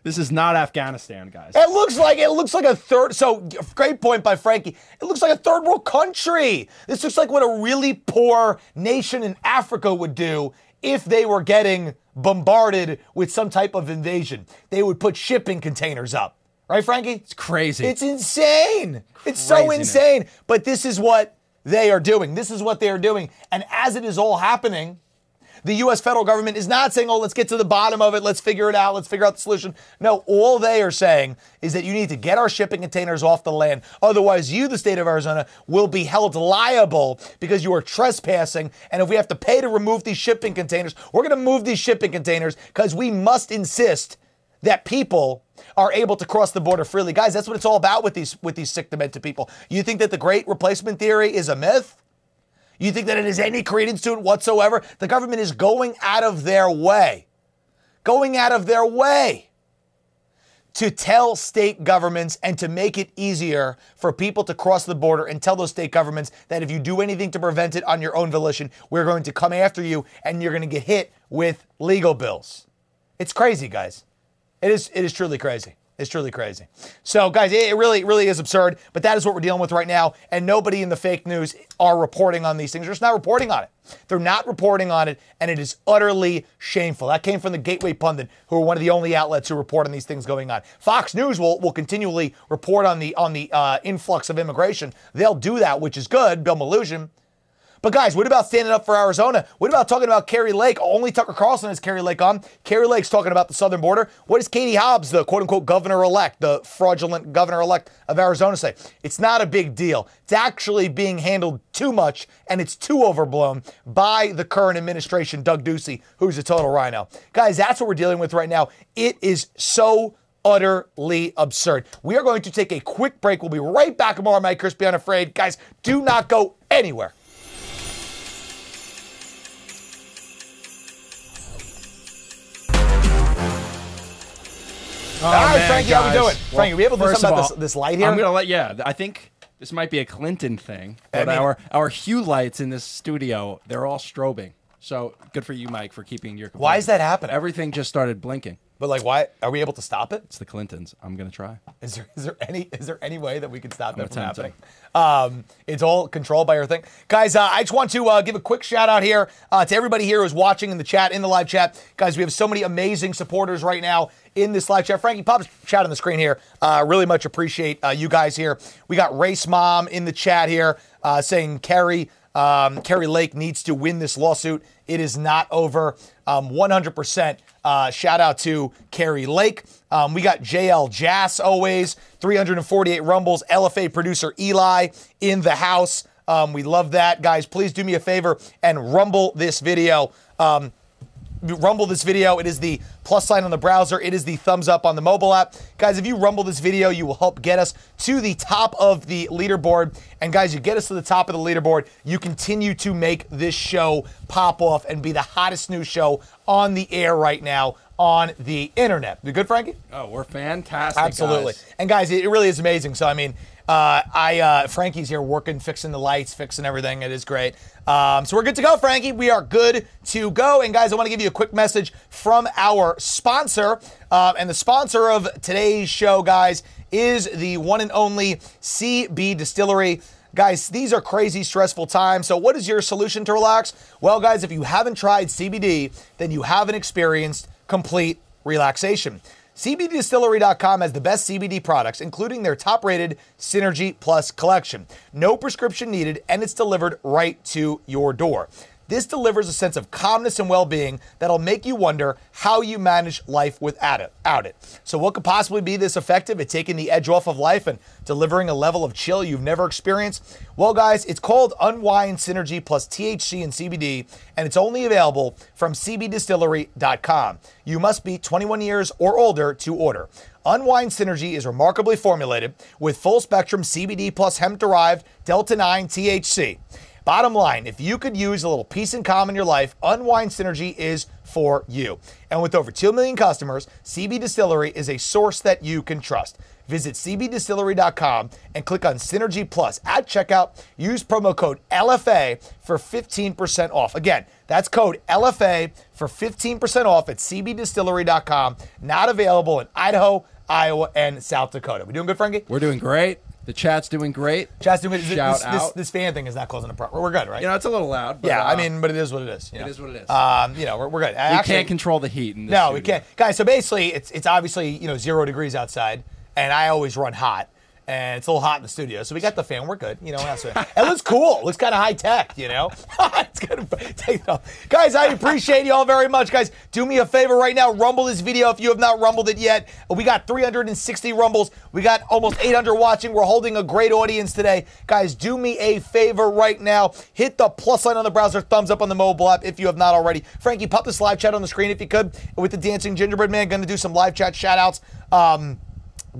This is not Afghanistan, guys. It looks like it looks like a third. So great point by Frankie. It looks like a third world country. This looks like what a really poor nation in Africa would do if they were getting bombarded with some type of invasion. They would put shipping containers up, right, Frankie? It's crazy. It's insane. It's so insane. But this is what they are doing. This is what they are doing. And as it is all happening, the U.S. federal government is not saying, oh, let's get to the bottom of it, let's figure it out, let's figure out the solution. No, all they are saying is that you need to get our shipping containers off the land. Otherwise, you, the state of Arizona, will be held liable because you are trespassing. And if we have to pay to remove these shipping containers, we're going to move these shipping containers because we must insist that people are able to cross the border freely. Guys, that's what it's all about with these with these sick demented people. You think that the great replacement theory is a myth? You think that it is any credence to it whatsoever? The government is going out of their way, going out of their way to tell state governments and to make it easier for people to cross the border and tell those state governments that if you do anything to prevent it on your own volition, we're going to come after you and you're going to get hit with legal bills. It's crazy, guys. It is it is truly crazy. It's truly crazy. So, guys, it really, really is absurd, but that is what we're dealing with right now. And nobody in the fake news are reporting on these things. They're just not reporting on it. They're not reporting on it, and it is utterly shameful. That came from the Gateway Pundit, who are one of the only outlets who report on these things going on. Fox News will, will continually report on the on the uh, influx of immigration. They'll do that, which is good. Bill Melugin. But guys, what about standing up for Arizona? What about talking about Kari Lake? Only Tucker Carlson has Kari Lake on. Kari Lake's talking about the southern border. What does Katie Hobbs, the quote unquote governor elect, the fraudulent governor elect of Arizona, say? It's not a big deal. It's actually being handled too much and it's too overblown by the current administration, Doug Ducey, who's a total RINO. Guys, that's what we're dealing with right now. It is so utterly absurd. We are going to take a quick break. We'll be right back on Mike Crispi Unafraid. Guys, do not go anywhere. All right, oh, man, Frankie, how we guys. doing? Well, Frankie, are we able to do something of about all, this, this light here? I'm gonna let yeah. I think This might be a Clinton thing, I but mean- our our hue lights in this studio, they're all strobing. So good for you, Mike, for keeping your. Why is that happening? Everything just started blinking. But like, why are we able to stop it? It's the Clintons. I'm gonna try. Is there is there any is there any way that we can stop that from happening? Um, it's all controlled by everything, guys. Uh, I just want to uh, give a quick shout out here uh, to everybody here who's watching in the chat, in the live chat, guys. We have so many amazing supporters right now in this live chat. Frankie, Pop's chat on the screen here. Uh, really much appreciate uh, you guys here. We got Race Mom in the chat here uh, saying Kari um, Kari Lake needs to win this lawsuit. It is not over. Um, 100%. Uh, shout out to Kari Lake. Um, we got JL Jass always, 348 Rumbles, LFA producer Eli in the house. Um, we love that. Guys, please do me a favor and rumble this video. Um, rumble this video. It is the plus sign on the browser. It is the thumbs up on the mobile app. Guys, if you rumble this video, you will help get us to the top of the leaderboard. And guys, you get us to the top of the leaderboard, you continue to make this show pop off and be the hottest new show on the air right now on the internet. You good, Frankie? Oh, we're fantastic. Absolutely. guys. And guys, it really is amazing. So I mean, uh, I uh, Frankie's here working, fixing the lights, fixing everything. It is great. Um, so we're good to go, Frankie. We are good to go. And guys, I want to give you a quick message from our sponsor. Uh, and the sponsor of today's show, guys, is the one and only CB Distillery. Guys, these are crazy, stressful times. So, what is your solution to relax? Well, guys, if you haven't tried CBD, then you haven't experienced complete relaxation. CBDistillery.com has the best CBD products, including their top rated Synergy Plus collection. No prescription needed, and it's delivered right to your door. This delivers a sense of calmness and well being that'll make you wonder how you manage life without it. It. So, what could possibly be this effective at taking the edge off of life and delivering a level of chill you've never experienced? Well, guys, it's called Unwind Synergy plus THC and CBD, and it's only available from CBDistillery.com. You must be 21 years or older to order. Unwind Synergy is remarkably formulated with full spectrum CBD plus hemp derived Delta 9 THC. Bottom line, if you could use a little peace and calm in your life, Unwind Synergy is for you. And with over 2 million customers, CB Distillery is a source that you can trust. Visit cbdistillery.com and click on Synergy Plus at checkout. Use promo code LFA for 15% off. Again, that's code LFA for 15% off at cbdistillery.com. Not available in Idaho, Iowa, and South Dakota. We doing good, Frankie? We're doing great. The chat's doing great. Chat's doing good. Shout this, out. This, this fan thing is not causing a problem. We're good, right? You know, it's a little loud. But, yeah, I uh, mean, but it is what it is. you know. is what it is. Um, you know, we're, we're good. we Actually- can't control the heat. In this no, we can't, guys. So basically, it's it's obviously you know zero degrees outside, and I always run hot, and it's a little hot in the studio. So we got the fan. We're good. You know, it looks cool. It looks kind of high tech. You know, (laughs) it's gonna take it off. Guys, I appreciate you all very much. Guys, do me a favor right now. Rumble this video if you have not rumbled it yet. We got 360 rumbles. We got almost 800 watching. We're holding a great audience today. Guys, do me a favor right now. Hit the plus sign on the browser, thumbs up on the mobile app if you have not already. Frankie, pop this live chat on the screen if you could. With the dancing gingerbread man, going to do some live chat shout outs. Um,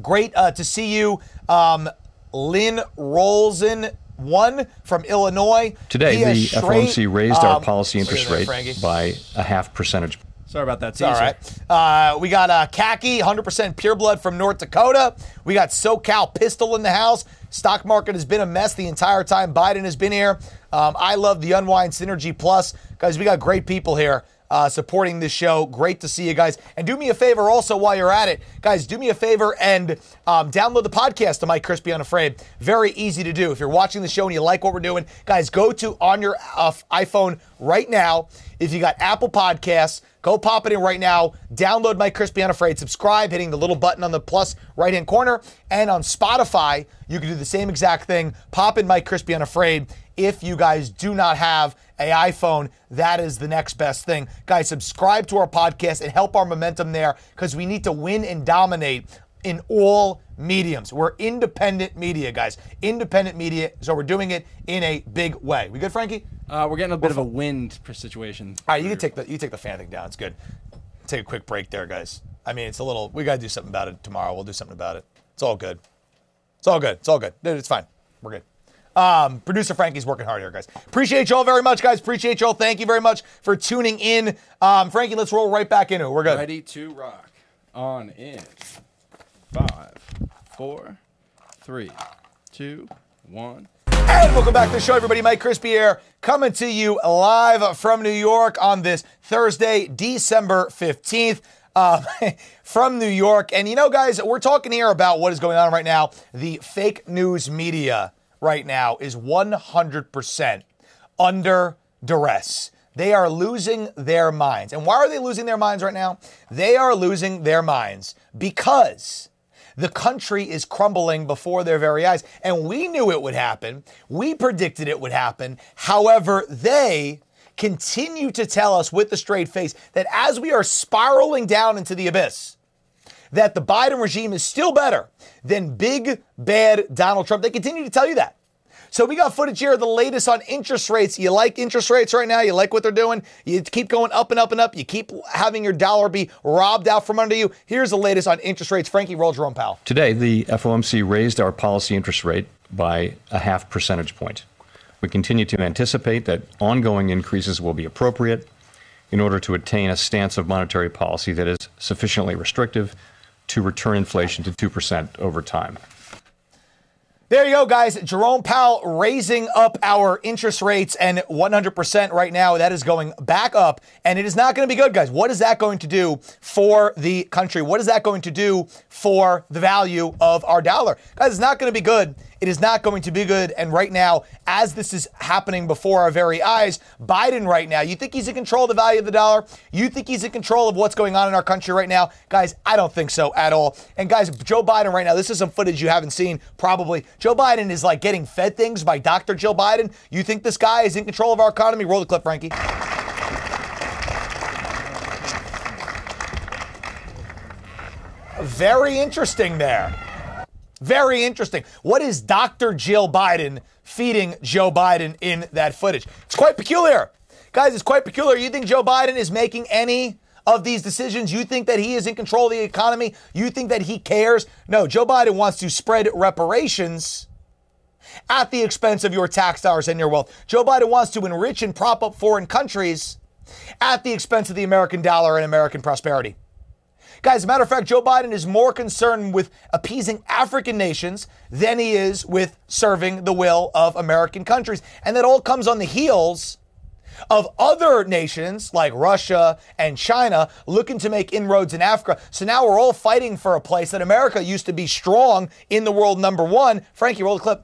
great uh, to see you. Um, Lynn Rolzin, one from Illinois. Today, Pia the Schrate, FOMC raised our um, policy interest look rate Frankie. by a half percentage. Sorry about that. It's all right. Uh, we got uh, Khaki, 100% pure blood from North Dakota. We got SoCal Pistol in the house. Stock market has been a mess the entire time Biden has been here. Um, I love the Unwind Synergy Plus. Guys, we got great people here uh, supporting this show. Great to see you guys. And do me a favor also while you're at it. Guys, do me a favor and um, download the podcast to Mike Crispi Unafraid. Very easy to do. If you're watching the show and you like what we're doing, guys, go to on your uh, iPhone right now. If you got Apple Podcasts, go pop it in right now. Download Mike Crispi Unafraid. Subscribe, hitting the little button on the plus right hand corner. And on Spotify, you can do the same exact thing. Pop in Mike Crispi Unafraid. If you guys do not have a iPhone, that is the next best thing. Guys, subscribe to our podcast and help our momentum there because we need to win and dominate in all mediums. We're independent media, guys. Independent media, so we're doing it in a big way. We good, Frankie? Uh, we're getting a bit of a wind situation. All right, you can take the you take the fan thing down. It's good. Take a quick break there, guys. I mean, it's a little. We got to do something about it tomorrow. We'll do something about it. It's all good. It's all good. It's all good. Dude, it's fine. We're good. Um, producer Frankie's working hard here, guys. Appreciate y'all very much, guys. Appreciate y'all. Thank you very much for tuning in. Um, Frankie, let's roll right back into it. We're good. Ready to rock. On in. Five, four, three, two, One. And welcome back to the show, everybody. Mike Crispi here, coming to you live from New York on this Thursday, December 15th. Uh, (laughs) from New York. And you know, guys, we're talking here about what is going on right now. The fake news media right now is 100% under duress. They are losing their minds. And why are they losing their minds right now? They are losing their minds because the country is crumbling before their very eyes. And we knew it would happen. We predicted it would happen. However, they continue to tell us with the straight face that as we are spiraling down into the abyss, that the Biden regime is still better than big, bad Donald Trump. They continue to tell you that. So we got footage here, of the latest on interest rates. You like interest rates right now? You like what they're doing? You keep going up and up and up. You keep having your dollar be robbed out from under you. Here's the latest on interest rates. Frankie, roll Jerome Powell. Today, the FOMC raised our policy interest rate by a half percentage point. We continue to anticipate that ongoing increases will be appropriate in order to attain a stance of monetary policy that is sufficiently restrictive to return inflation to 2% over time. There you go, guys. Jerome Powell raising up our interest rates, and 100% right now, that is going back up, and it is not going to be good, guys. What is that going to do for the country? What is that going to do for the value of our dollar? Guys, it's not going to be good. It is not going to be good. And right now, as this is happening before our very eyes, Biden right now, you think he's in control of the value of the dollar? You think he's in control of what's going on in our country right now? Guys, I don't think so at all. And guys, Joe Biden right now, this is some footage you haven't seen probably. Joe Biden is like getting fed things by Dr. Jill Biden. You think this guy is in control of our economy? Roll the clip, Frankie. Very interesting there. Very interesting. What is Dr. Jill Biden feeding Joe Biden in that footage? It's quite peculiar. Guys, it's quite peculiar. You think Joe Biden is making any of these decisions? You think that he is in control of the economy? You think that he cares? No, Joe Biden wants to spread reparations at the expense of your tax dollars and your wealth. Joe Biden wants to enrich and prop up foreign countries at the expense of the American dollar and American prosperity. Guys, as a matter of fact, Joe Biden is more concerned with appeasing African nations than he is with serving the will of American countries. And that all comes on the heels of other nations like Russia and China looking to make inroads in Africa. So now we're all fighting for a place that America used to be strong in the world number one. Frankie, roll the clip.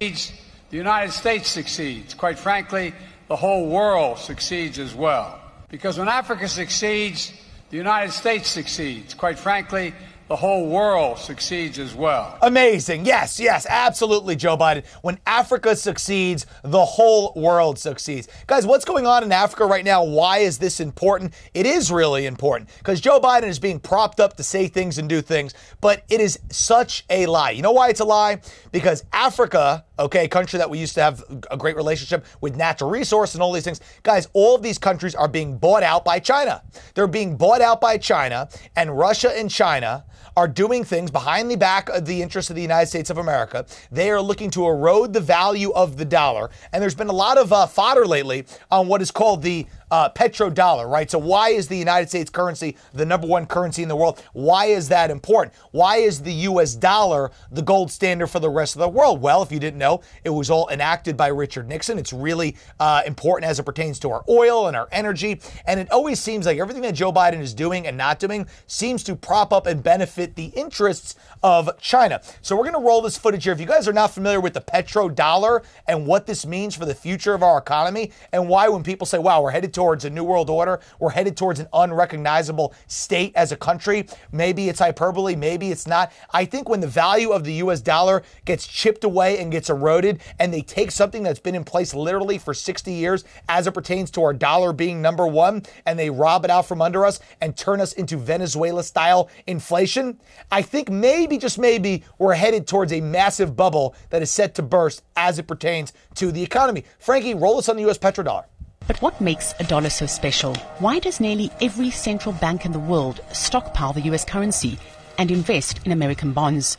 The United States succeeds. Quite frankly, the whole world succeeds as well. Because when Africa succeeds, the United States succeeds. Quite frankly, the whole world succeeds as well. Amazing. Yes, yes, absolutely, Joe Biden. When Africa succeeds, the whole world succeeds. Guys, what's going on in Africa right now? Why is this important? It is really important because Joe Biden is being propped up to say things and do things, but it is such a lie. You know why it's a lie? Because Africa, okay, a country that we used to have a great relationship with natural resource and all these things, guys, all of these countries are being bought out by China. They're being bought out by China, and Russia and China are doing things behind the back of the interests of the United States of America. They are looking to erode the value of the dollar. And there's been a lot of uh, fodder lately on what is called the uh, petrodollar, right? So why is the United States currency the number one currency in the world? Why is that important? Why is the U.S. dollar the gold standard for the rest of the world? Well, if you didn't know, it was all enacted by Richard Nixon. It's really uh, important as it pertains to our oil and our energy. And it always seems like everything that Joe Biden is doing and not doing seems to prop up and benefit the interests of China. So we're going to roll this footage here. If you guys are not familiar with the petrodollar and what this means for the future of our economy and why when people say, wow, we're headed towards a new world order, we're headed towards an unrecognizable state as a country, maybe it's hyperbole, maybe it's not. I think when the value of the US dollar gets chipped away and gets eroded and they take something that's been in place literally for 60 years as it pertains to our dollar being number one and they rob it out from under us and turn us into Venezuela style inflation, I think maybe, just maybe, we're headed towards a massive bubble that is set to burst as it pertains to the economy. Frankie, roll us on the US petrodollar. But what makes a dollar so special? Why does nearly every central bank in the world stockpile the US currency and invest in American bonds?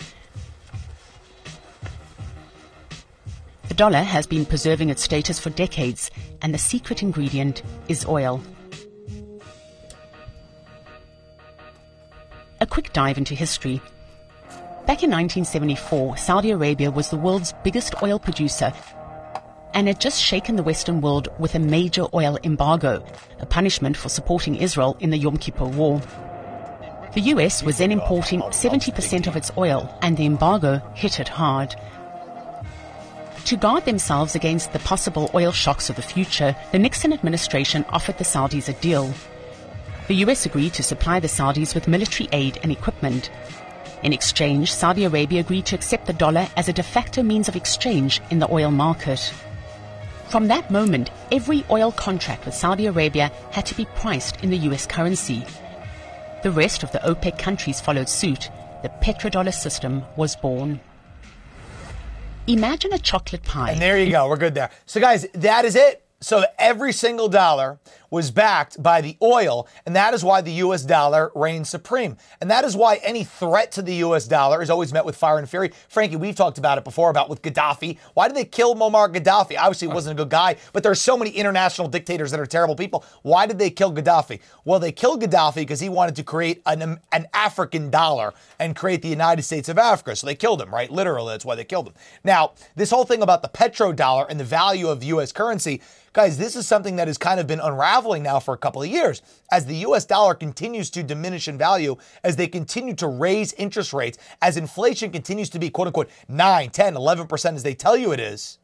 The dollar has been preserving its status for decades, and the secret ingredient is oil. A quick dive into history. Back in 1974, Saudi Arabia was the world's biggest oil producer and had just shaken the Western world with a major oil embargo, a punishment for supporting Israel in the Yom Kippur War. The US was then importing 70% of its oil, and the embargo hit it hard. To guard themselves against the possible oil shocks of the future, the Nixon administration offered the Saudis a deal. The US agreed to supply the Saudis with military aid and equipment. In exchange, Saudi Arabia agreed to accept the dollar as a de facto means of exchange in the oil market. From that moment, every oil contract with Saudi Arabia had to be priced in the US currency. The rest of the OPEC countries followed suit. The petrodollar system was born. Imagine a chocolate pie. And there you go. We're good there. So, guys, that is it. So every single dollar was backed by the oil, and that is why the US dollar reigns supreme. And that is why any threat to the US dollar is always met with fire and fury. Frankie, we've talked about it before about with Gaddafi. Why did they kill Muammar Gaddafi? Obviously, he wasn't a good guy, but there are so many international dictators that are terrible people. Why did they kill Gaddafi? Well, they killed Gaddafi because he wanted to create an, um, an African dollar and create the United States of Africa. So they killed him, right? Literally, that's why they killed him. Now, this whole thing about the petrodollar and the value of US currency, guys, this is something that has kind of been unraveling now for a couple of years as the US dollar continues to diminish in value, as they continue to raise interest rates, as inflation continues to be quote unquote 9, 10, 11% as they tell you it is.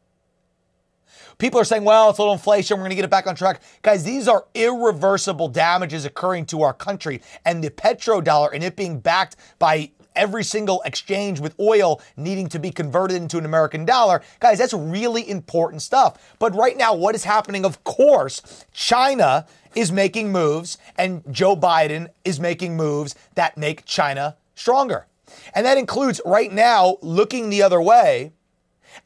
People are saying, well, it's a little inflation. We're going to get it back on track. Guys, these are irreversible damages occurring to our country. And the petrodollar and it being backed by every single exchange with oil needing to be converted into an American dollar. Guys, that's really important stuff. But right now, what is happening? Of course, China is making moves and Joe Biden is making moves that make China stronger. And that includes right now looking the other way.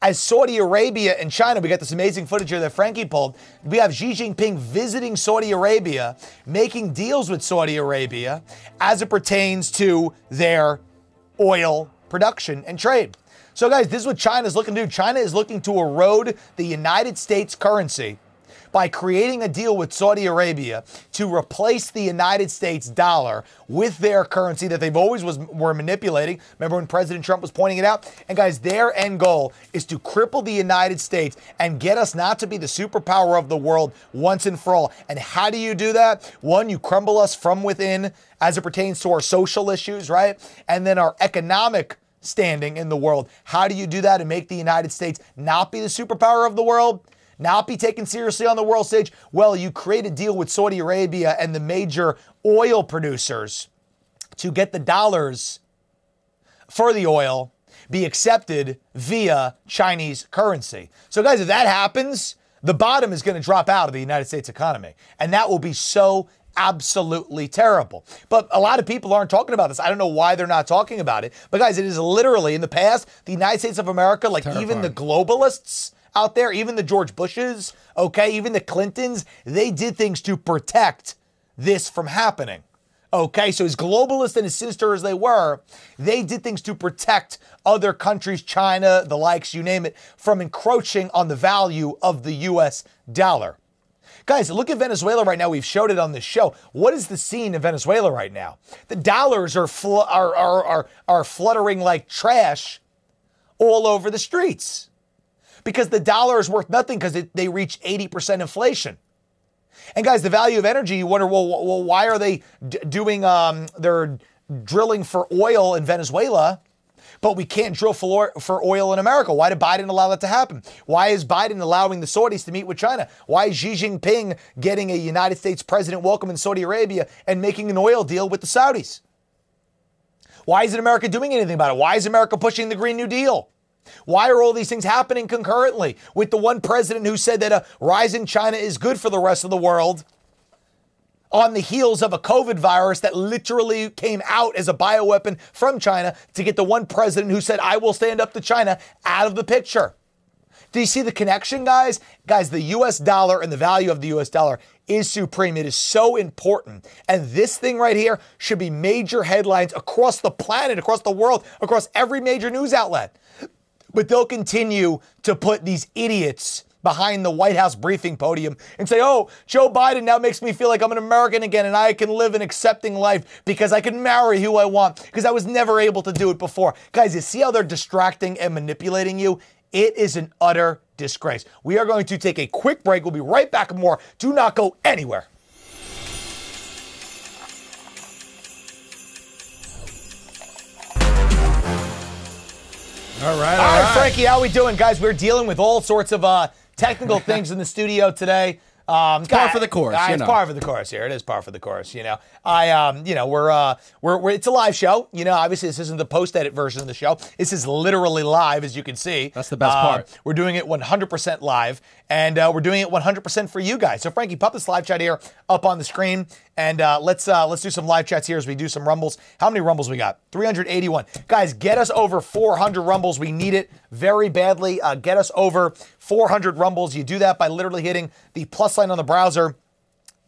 As Saudi Arabia and China, we got this amazing footage here that Frankie pulled. We have Xi Jinping visiting Saudi Arabia, making deals with Saudi Arabia as it pertains to their oil production and trade. So, guys, this is what China is looking to do. China is looking to erode the United States currency by creating a deal with Saudi Arabia to replace the United States dollar with their currency that they've always was were manipulating. Remember when President Trump was pointing it out? And guys, their end goal is to cripple the United States and get us not to be the superpower of the world once and for all. And how do you do that? One, you crumble us from within as it pertains to our social issues, right? And then our economic standing in the world. How do you do that and make the United States not be the superpower of the world? Not be taken seriously on the world stage? Well, you create a deal with Saudi Arabia and the major oil producers to get the dollars for the oil be accepted via Chinese currency. So, guys, if that happens, the bottom is going to drop out of the United States economy. And that will be so absolutely terrible. But a lot of people aren't talking about this. I don't know why they're not talking about it. But guys, it is literally in the past, the United States of America, like Terrifying. even the globalists, out there, even the George Bushes, okay, even the Clintons, they did things to protect this from happening. Okay, so as globalist and as sinister as they were, they did things to protect other countries, China, the likes, you name it, from encroaching on the value of the US dollar. Guys, look at Venezuela right now. We've showed it on this show. What is the scene in Venezuela right now? The dollars are, fl- are, are, are, are fluttering like trash all over the streets because the dollar is worth nothing because they reach 80% inflation. And guys, the value of energy, you wonder, well, well why are they d- doing, um, they're drilling for oil in Venezuela, but we can't drill for, oil in America? Why did Biden allow that to happen? Why is Biden allowing the Saudis to meet with China? Why is Xi Jinping getting a United States president welcome in Saudi Arabia and making an oil deal with the Saudis? Why isn't America doing anything about it? Why is America pushing the Green New Deal? Why are all these things happening concurrently with the one president who said that a rise in China is good for the rest of the world? On the heels of a COVID virus that literally came out as a bioweapon from China to get the one president who said, I will stand up to China out of the picture. Do you see the connection, guys? Guys, the US dollar and the value of the US dollar is supreme. It is so important. And this thing right here should be major headlines across the planet, across the world, across every major news outlet. But they'll continue to put these idiots behind the White House briefing podium and say, oh, Joe Biden now makes me feel like I'm an American again and I can live an accepting life because I can marry who I want because I was never able to do it before. Guys, you see how they're distracting and manipulating you? It is an utter disgrace. We are going to take a quick break. We'll be right back more. Do not go anywhere. All right, All right, Frankie, how we doing, guys? We're dealing with all sorts of uh, technical (laughs) things in the studio today. Um, It's par for the course, uh, you it's know. par for the course here. It is par for the course. You know, I um, you know, we're uh, we're, we're it's a live show. You know, obviously this isn't the post edit version of the show. This is literally live, as you can see. That's the best part. We're doing it 100% live, and uh, we're doing it 100% for you guys. So, Frankie, pop this live chat here up on the screen, and uh, let's uh, let's do some live chats here as we do some rumbles. How many rumbles we got? 381. Guys, get us over 400 rumbles. We need it very badly. Uh, get us over 400 rumbles. You do that by literally hitting the plus sign on the browser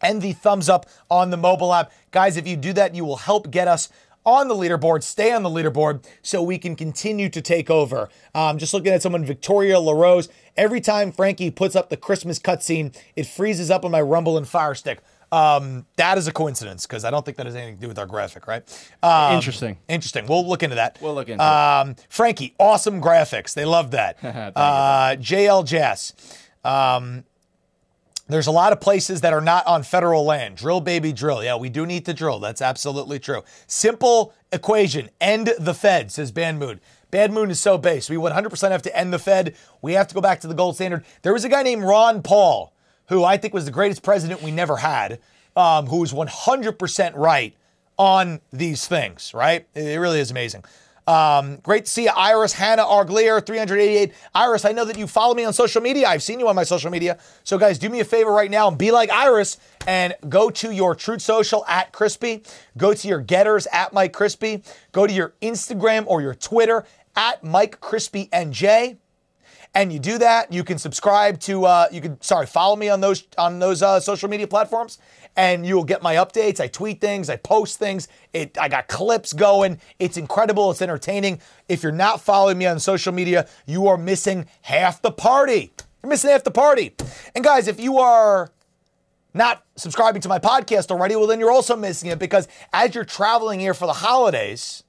and the thumbs up on the mobile app. Guys, if you do that, you will help get us on the leaderboard, stay on the leaderboard so we can continue to take over. Um, just looking at someone, Victoria LaRose. Every time Frankie puts up the Christmas cutscene, it freezes up on my Rumble and Fire Stick. Um, that is a coincidence because I don't think that has anything to do with our graphic, right? Um, Interesting. Interesting. We'll look into that. We'll look into um, Frankie, awesome graphics. They love that. (laughs) Uh, JL Jazz. Um, there's a lot of places that are not on federal land. Drill, baby, drill. Yeah, we do need to drill. That's absolutely true. Simple equation. End the Fed, says Bad Moon. Bad Moon is so base. We 100% have to end the Fed. We have to go back to the gold standard. There was a guy named Ron Paul, who I think was the greatest president we never had, um, who was 100% right on these things, right? It really is amazing. Um, great to see you, Iris Hannah Arglier, 388. Iris, I know that you follow me on social media. I've seen you on my social media. So, guys, do me a favor right now and be like Iris and go to your Truth Social at Crispi. Go to your Getters at Mike Crispi. Go to your Instagram or your Twitter at Mike Crispi NJ and you do that, you can subscribe to uh, you can sorry follow me on those on those uh, social media platforms, and you will get my updates. I tweet things, I post things. It I got clips going. It's incredible. It's entertaining. If you're not following me on social media, you are missing half the party. You're missing half the party. And guys, if you are not subscribing to my podcast already, well, then you're also missing it because as you're traveling here for the holidays,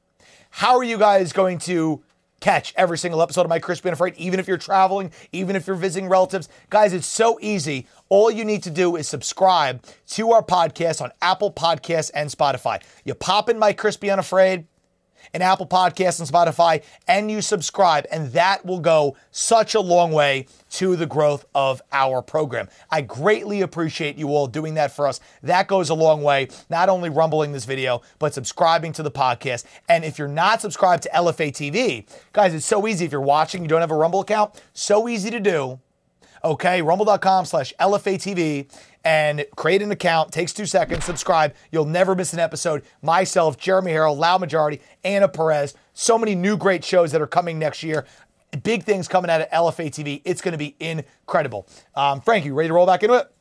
how are you guys going to catch every single episode of Mike Crispi Unafraid, even if you're traveling, even if you're visiting relatives? Guys, it's so easy. All you need to do is subscribe to our podcast on Apple Podcasts and Spotify. You pop in Mike Crispi Unafraid in Apple Podcasts and Spotify, and you subscribe, and that will go such a long way to the growth of our program. I greatly appreciate you all doing that for us. That goes a long way, not only rumbling this video, but subscribing to the podcast. And if you're not subscribed to LFA TV, guys, it's so easy. If you're watching, you don't have a Rumble account, so easy to do. Okay, rumble.com slash LFATV and create an account. Takes two seconds. Subscribe. You'll never miss an episode. Myself, Jeremy Harrell, Loud Majority, Anna Perez. So many new great shows that are coming next year. Big things coming out of LFA TV. It's going to be incredible. Um, Frank, you ready to roll back into it?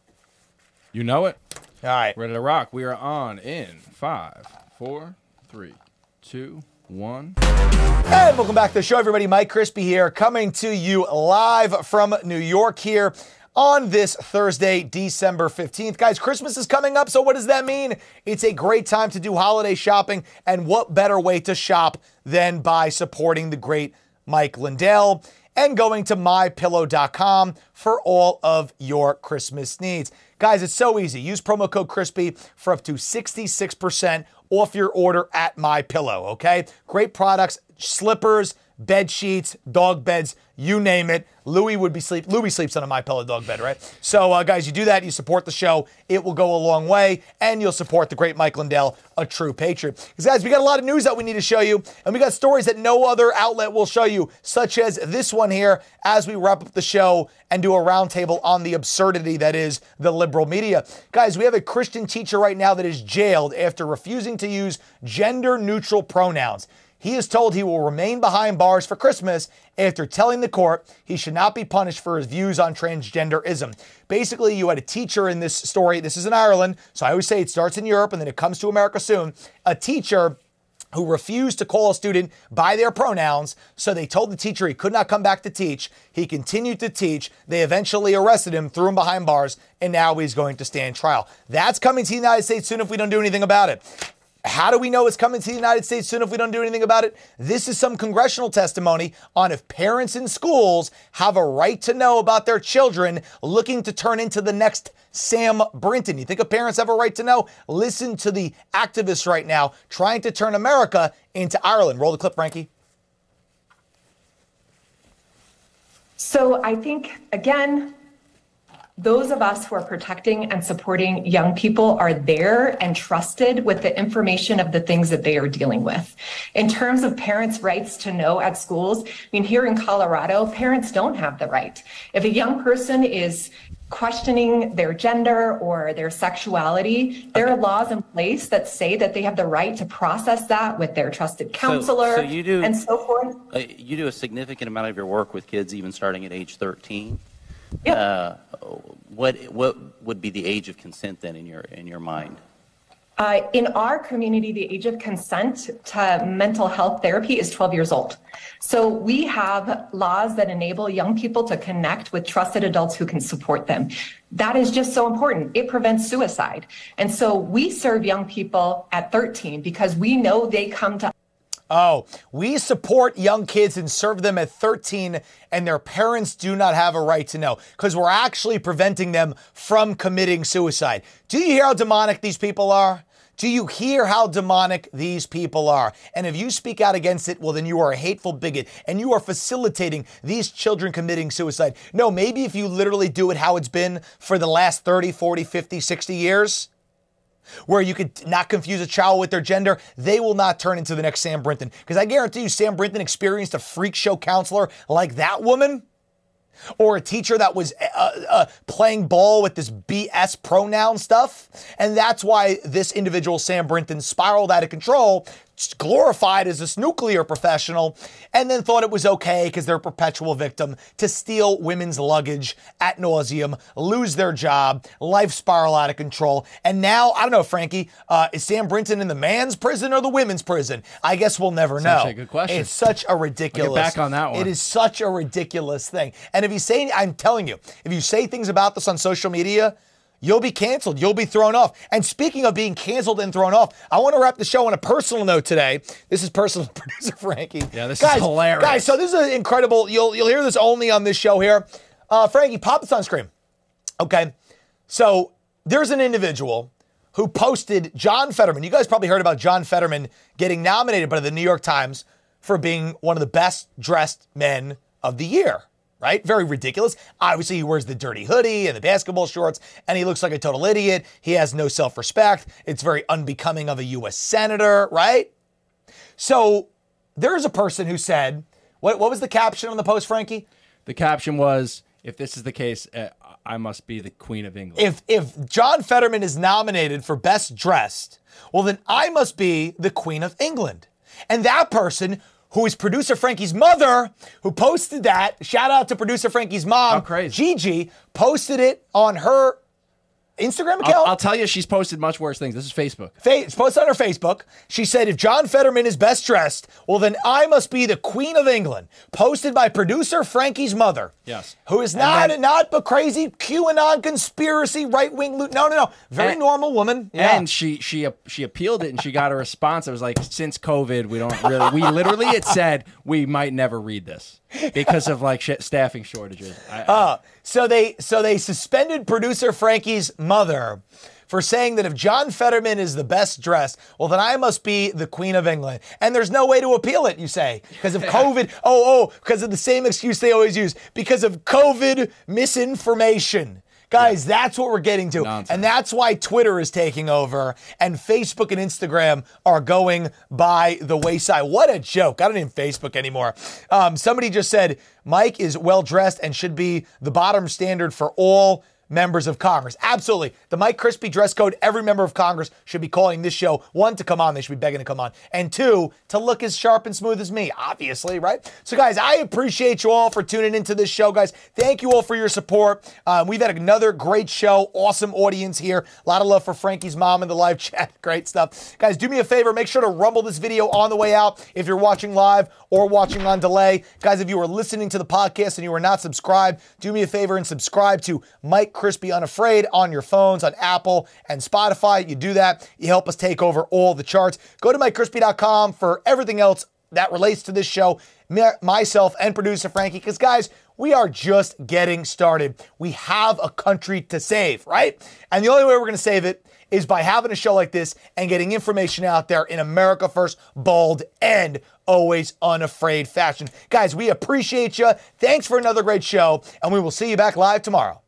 You know it. All right. Ready to rock. We are on in five, four, three, two, one. And welcome back to the show, everybody. Mike Crispi here, coming to you live from New York here on this Thursday, December 15th. Guys, Christmas is coming up, so what does that mean? It's a great time to do holiday shopping, and what better way to shop than by supporting the great Mike Lindell and going to mypillow.com for all of your Christmas needs. Guys, it's so easy. Use promo code CRISPY for up to 66% off your order at MyPillow, okay? Great products, slippers, bed sheets, dog beds, you name it. Louis would be sleep. Louis sleeps on a my pillow dog bed, right? So, uh, guys, you do that, you support the show. It will go a long way, and you'll support the great Mike Lindell, a true patriot. Because, guys, we got a lot of news that we need to show you, and we got stories that no other outlet will show you, such as this one here. As we wrap up the show and do a roundtable on the absurdity that is the liberal media, guys, we have a Christian teacher right now that is jailed after refusing to use gender-neutral pronouns. He is told he will remain behind bars for Christmas after telling the court he should not be punished for his views on transgenderism. Basically, you had a teacher in this story. This is in Ireland, so I always say it starts in Europe and then it comes to America soon. A teacher who refused to call a student by their pronouns. So they told the teacher he could not come back to teach. He continued to teach. They eventually arrested him, threw him behind bars, and now he's going to stand trial. That's coming to the United States soon if we don't do anything about it. How do we know it's coming to the United States soon if we don't do anything about it? This is some congressional testimony on if parents in schools have a right to know about their children looking to turn into the next Sam Brinton. You think if parents have a right to know? Listen to the activists right now trying to turn America into Ireland. Roll the clip, Frankie. So I think, again, those of us who are protecting and supporting young people are there and trusted with the information of the things that they are dealing with. In terms of parents' rights to know at schools, I mean, here in Colorado, parents don't have the right. If a young person is questioning their gender or their sexuality, there are laws in place that say that they have the right to process that with their trusted counselor so you do, and so forth. Uh, you do a significant amount of your work with kids even starting at age 13. Uh, what what would be the age of consent then in your in your mind? Uh, in our community, the age of consent to mental health therapy is 12 years old. So we have laws that enable young people to connect with trusted adults who can support them. That is just so important. It prevents suicide. And so we serve young people at 13 because we know they come to Oh, we support young kids and serve them at 13, and their parents do not have a right to know because we're actually preventing them from committing suicide. Do you hear how demonic these people are? Do you hear how demonic these people are? And if you speak out against it, well, then you are a hateful bigot and you are facilitating these children committing suicide. No, maybe if you literally do it how it's been for the last 30, 40, 50, 60 years, where you could not confuse a child with their gender, they will not turn into the next Sam Brinton. Because I guarantee you, Sam Brinton experienced a freak show counselor like that woman. Or a teacher that was uh, uh, playing ball with this BS pronoun stuff. And that's why this individual, Sam Brinton, spiraled out of control glorified as this nuclear professional and then thought it was okay because they're a perpetual victim to steal women's luggage at nauseum, lose their job, life spiral out of control. And now, I don't know, Frankie, uh, is Sam Brinton in the man's prison or the women's prison? I guess we'll never know. a good question. It's such a ridiculous. back on that one. It is such a ridiculous thing. And if you say, I'm telling you, if you say things about this on social media, You'll be canceled. You'll be thrown off. And speaking of being canceled and thrown off, I want to wrap the show on a personal note today. This is personal (laughs) producer Frankie. Yeah, this guys, is hilarious. Guys, so this is an incredible. You'll you'll hear this only on this show here. Uh, Frankie, pop this on screen. Okay. So there's an individual who posted John Fetterman. You guys probably heard about John Fetterman getting nominated by the New York Times for being one of the best dressed men of the year right? Very ridiculous. Obviously, he wears the dirty hoodie and the basketball shorts, and he looks like a total idiot. He has no self respect. It's very unbecoming of a U.S. senator, right? So there's a person who said, what, what was the caption on the post, Frankie? The caption was, "If this is the case, uh, I must be the Queen of England." If if John Fetterman is nominated for best dressed, well then I must be the Queen of England. And that person who is producer Frankie's mother, who posted that. Shout out to producer Frankie's mom, Gigi, posted it on her Instagram account. I'll, I'll tell you, she's posted much worse things. This is Facebook. Fa- It's posted on her Facebook. She said, if John Fetterman is best dressed, well, then I must be the Queen of England. Posted by producer Frankie's mother. Yes. Who is not, then- not a crazy QAnon conspiracy right wing loot. No, no, no. Very And- normal woman. Yeah. And she she she appealed it and she got a response. It was like, since COVID, we don't really. We literally it said we might never read this because of like sh- staffing shortages. I, Uh, so they so they suspended producer Frankie's mother for saying that if John Fetterman is the best dressed, well then I must be the Queen of England. And there's no way to appeal it, you say, because of (laughs) COVID. oh, oh, because of the same excuse they always use, because of COVID misinformation. Guys, that's what we're getting to. And that's why Twitter is taking over and Facebook and Instagram are going by the wayside. What a joke. I don't even Facebook anymore. Um, somebody just said Mike is well dressed and should be the bottom standard for all members of Congress. Absolutely. The Mike Crispi dress code, every member of Congress should be calling this show. One, to come on, they should be begging to come on. And two, to look as sharp and smooth as me, obviously, right? So, guys, I appreciate you all for tuning into this show, guys. Thank you all for your support. Um, we've had another great show, awesome audience here. A lot of love for Frankie's mom in the live (laughs) chat. Great stuff. Guys, do me a favor, make sure to rumble this video on the way out if you're watching live or watching on delay. Guys, if you are listening to the podcast and you are not subscribed, do me a favor and subscribe to Mike Crispi Unafraid on your phones on Apple and Spotify. You do that, you help us take over all the charts. Go to MikeCrispi.com for everything else that relates to this show, myself and producer Frankie, because guys, we are just getting started. We have a country to save, right? And the only way we're going to save it is by having a show like this and getting information out there in America First, bold, and always unafraid fashion. Guys, we appreciate you. Thanks for another great show, and we will see you back live tomorrow.